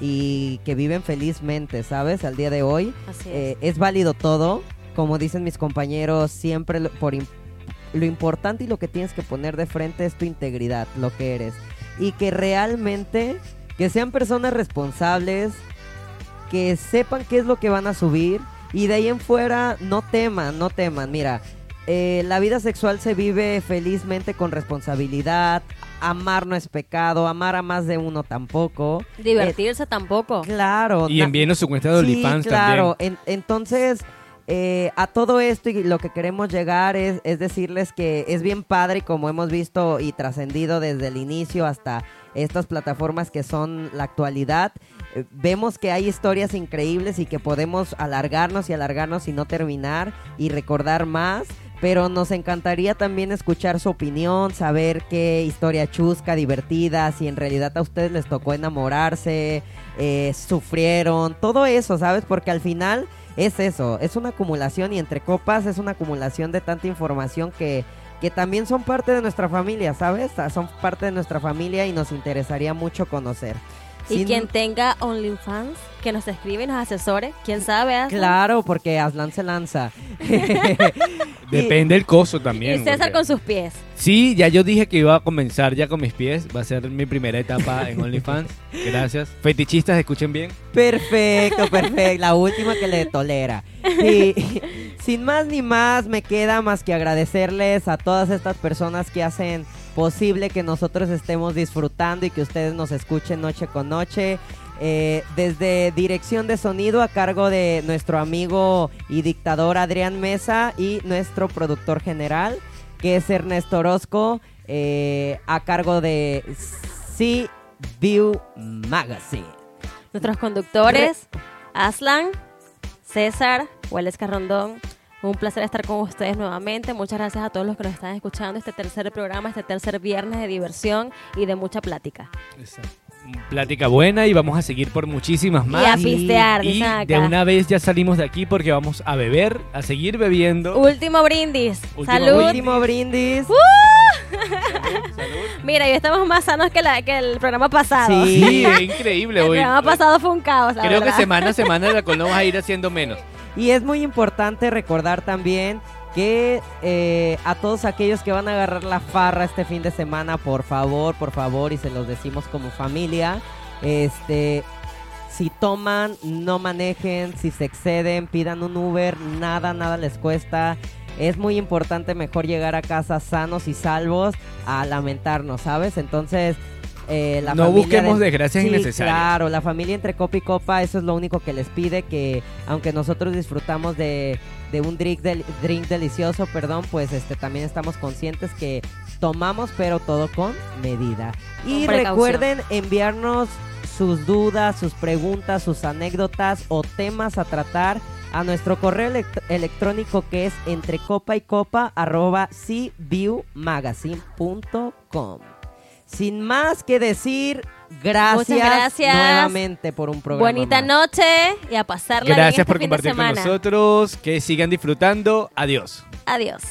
y que viven felizmente, ¿sabes? Al día de hoy Así es. eh, es válido todo. Como dicen mis compañeros, siempre lo, por lo importante y lo que tienes que poner de frente es tu integridad, lo que eres. Y que realmente, que sean personas responsables, que sepan qué es lo que van a subir. Y de ahí en fuera, no teman, no teman. Mira, eh, la vida sexual se vive felizmente con responsabilidad. Amar no es pecado, amar a más de uno tampoco. Divertirse tampoco. Claro. Y envíenos su cuenta de Sí, OnlyFans claro. también. En- entonces, eh, a todo esto y lo que queremos llegar es, es decirles que es bien padre como hemos visto y trascendido desde el inicio hasta estas plataformas que son la actualidad, eh, vemos que hay historias increíbles y que podemos alargarnos y alargarnos y no terminar y recordar más. Pero nos encantaría también escuchar su opinión, saber qué historia chusca, divertida, si en realidad a ustedes les tocó enamorarse, eh, sufrieron, todo eso, ¿sabes? Porque al final es eso, es una acumulación y entre copas es una acumulación de tanta información que, que también son parte de nuestra familia, ¿sabes? Son parte de nuestra familia y nos interesaría mucho conocer. Y Sin- quien tenga OnlyFans, que nos escribe y nos asesore, quién sabe. Aslan? Claro, porque Aslan se lanza. Depende del coso también. Y César porque- con sus pies. Sí, ya yo dije que iba a comenzar ya con mis pies. Va a ser mi primera etapa en OnlyFans. Gracias. Fetichistas, escuchen bien. Perfecto, perfecto. La última que le tolera. Y sin más ni más, me queda más que agradecerles a todas estas personas que hacen posible que nosotros estemos disfrutando y que ustedes nos escuchen noche con noche. Eh, desde dirección de sonido a cargo de nuestro amigo y dictador Adrián Mesa y nuestro productor general, que es Ernesto Orozco, eh, a cargo de Sea View Magazine. Nuestros conductores, Aslan, César, Wallace Carrondón. Un placer estar con ustedes nuevamente. Muchas gracias a todos los que nos están escuchando este tercer programa, este tercer viernes de diversión y de mucha plática. Plática buena y vamos a seguir por muchísimas y a más. pistear, Y de una vez ya salimos de aquí porque vamos a beber, a seguir bebiendo. Último brindis. Último Salud. Último brindis. Mira, y estamos más sanos que, la, que el programa pasado. Sí. Es increíble El hoy. programa pasado fue un caos, la Creo que semana a semana el alcohol no va a ir haciendo menos. Y es muy importante recordar también que eh, a todos aquellos que van a agarrar la farra este fin de semana, por favor, por favor, y se los decimos como familia, este, si toman, no manejen, si se exceden, pidan un Uber, nada, nada les cuesta. Es muy importante mejor llegar a casa sanos y salvos a lamentarnos, ¿sabes? Entonces, eh, la No familia busquemos desgracias Sí, innecesarias. Claro, la familia entre copa y copa, eso es lo único que les pide, que aunque nosotros disfrutamos de, de un drink, del- drink delicioso, perdón, pues este también estamos conscientes que tomamos, pero todo con medida. Y Con recuerden enviarnos sus dudas, sus preguntas, sus anécdotas o temas a tratar a nuestro correo elect- electrónico que es entre copa y copa arroba cviewmagazine.com. Sin más que decir, gracias, nuevamente por un programa. Bonita más. noche y a pasarla bien Gracias este por fin de compartir con nosotros. Que sigan disfrutando. Adiós. Adiós.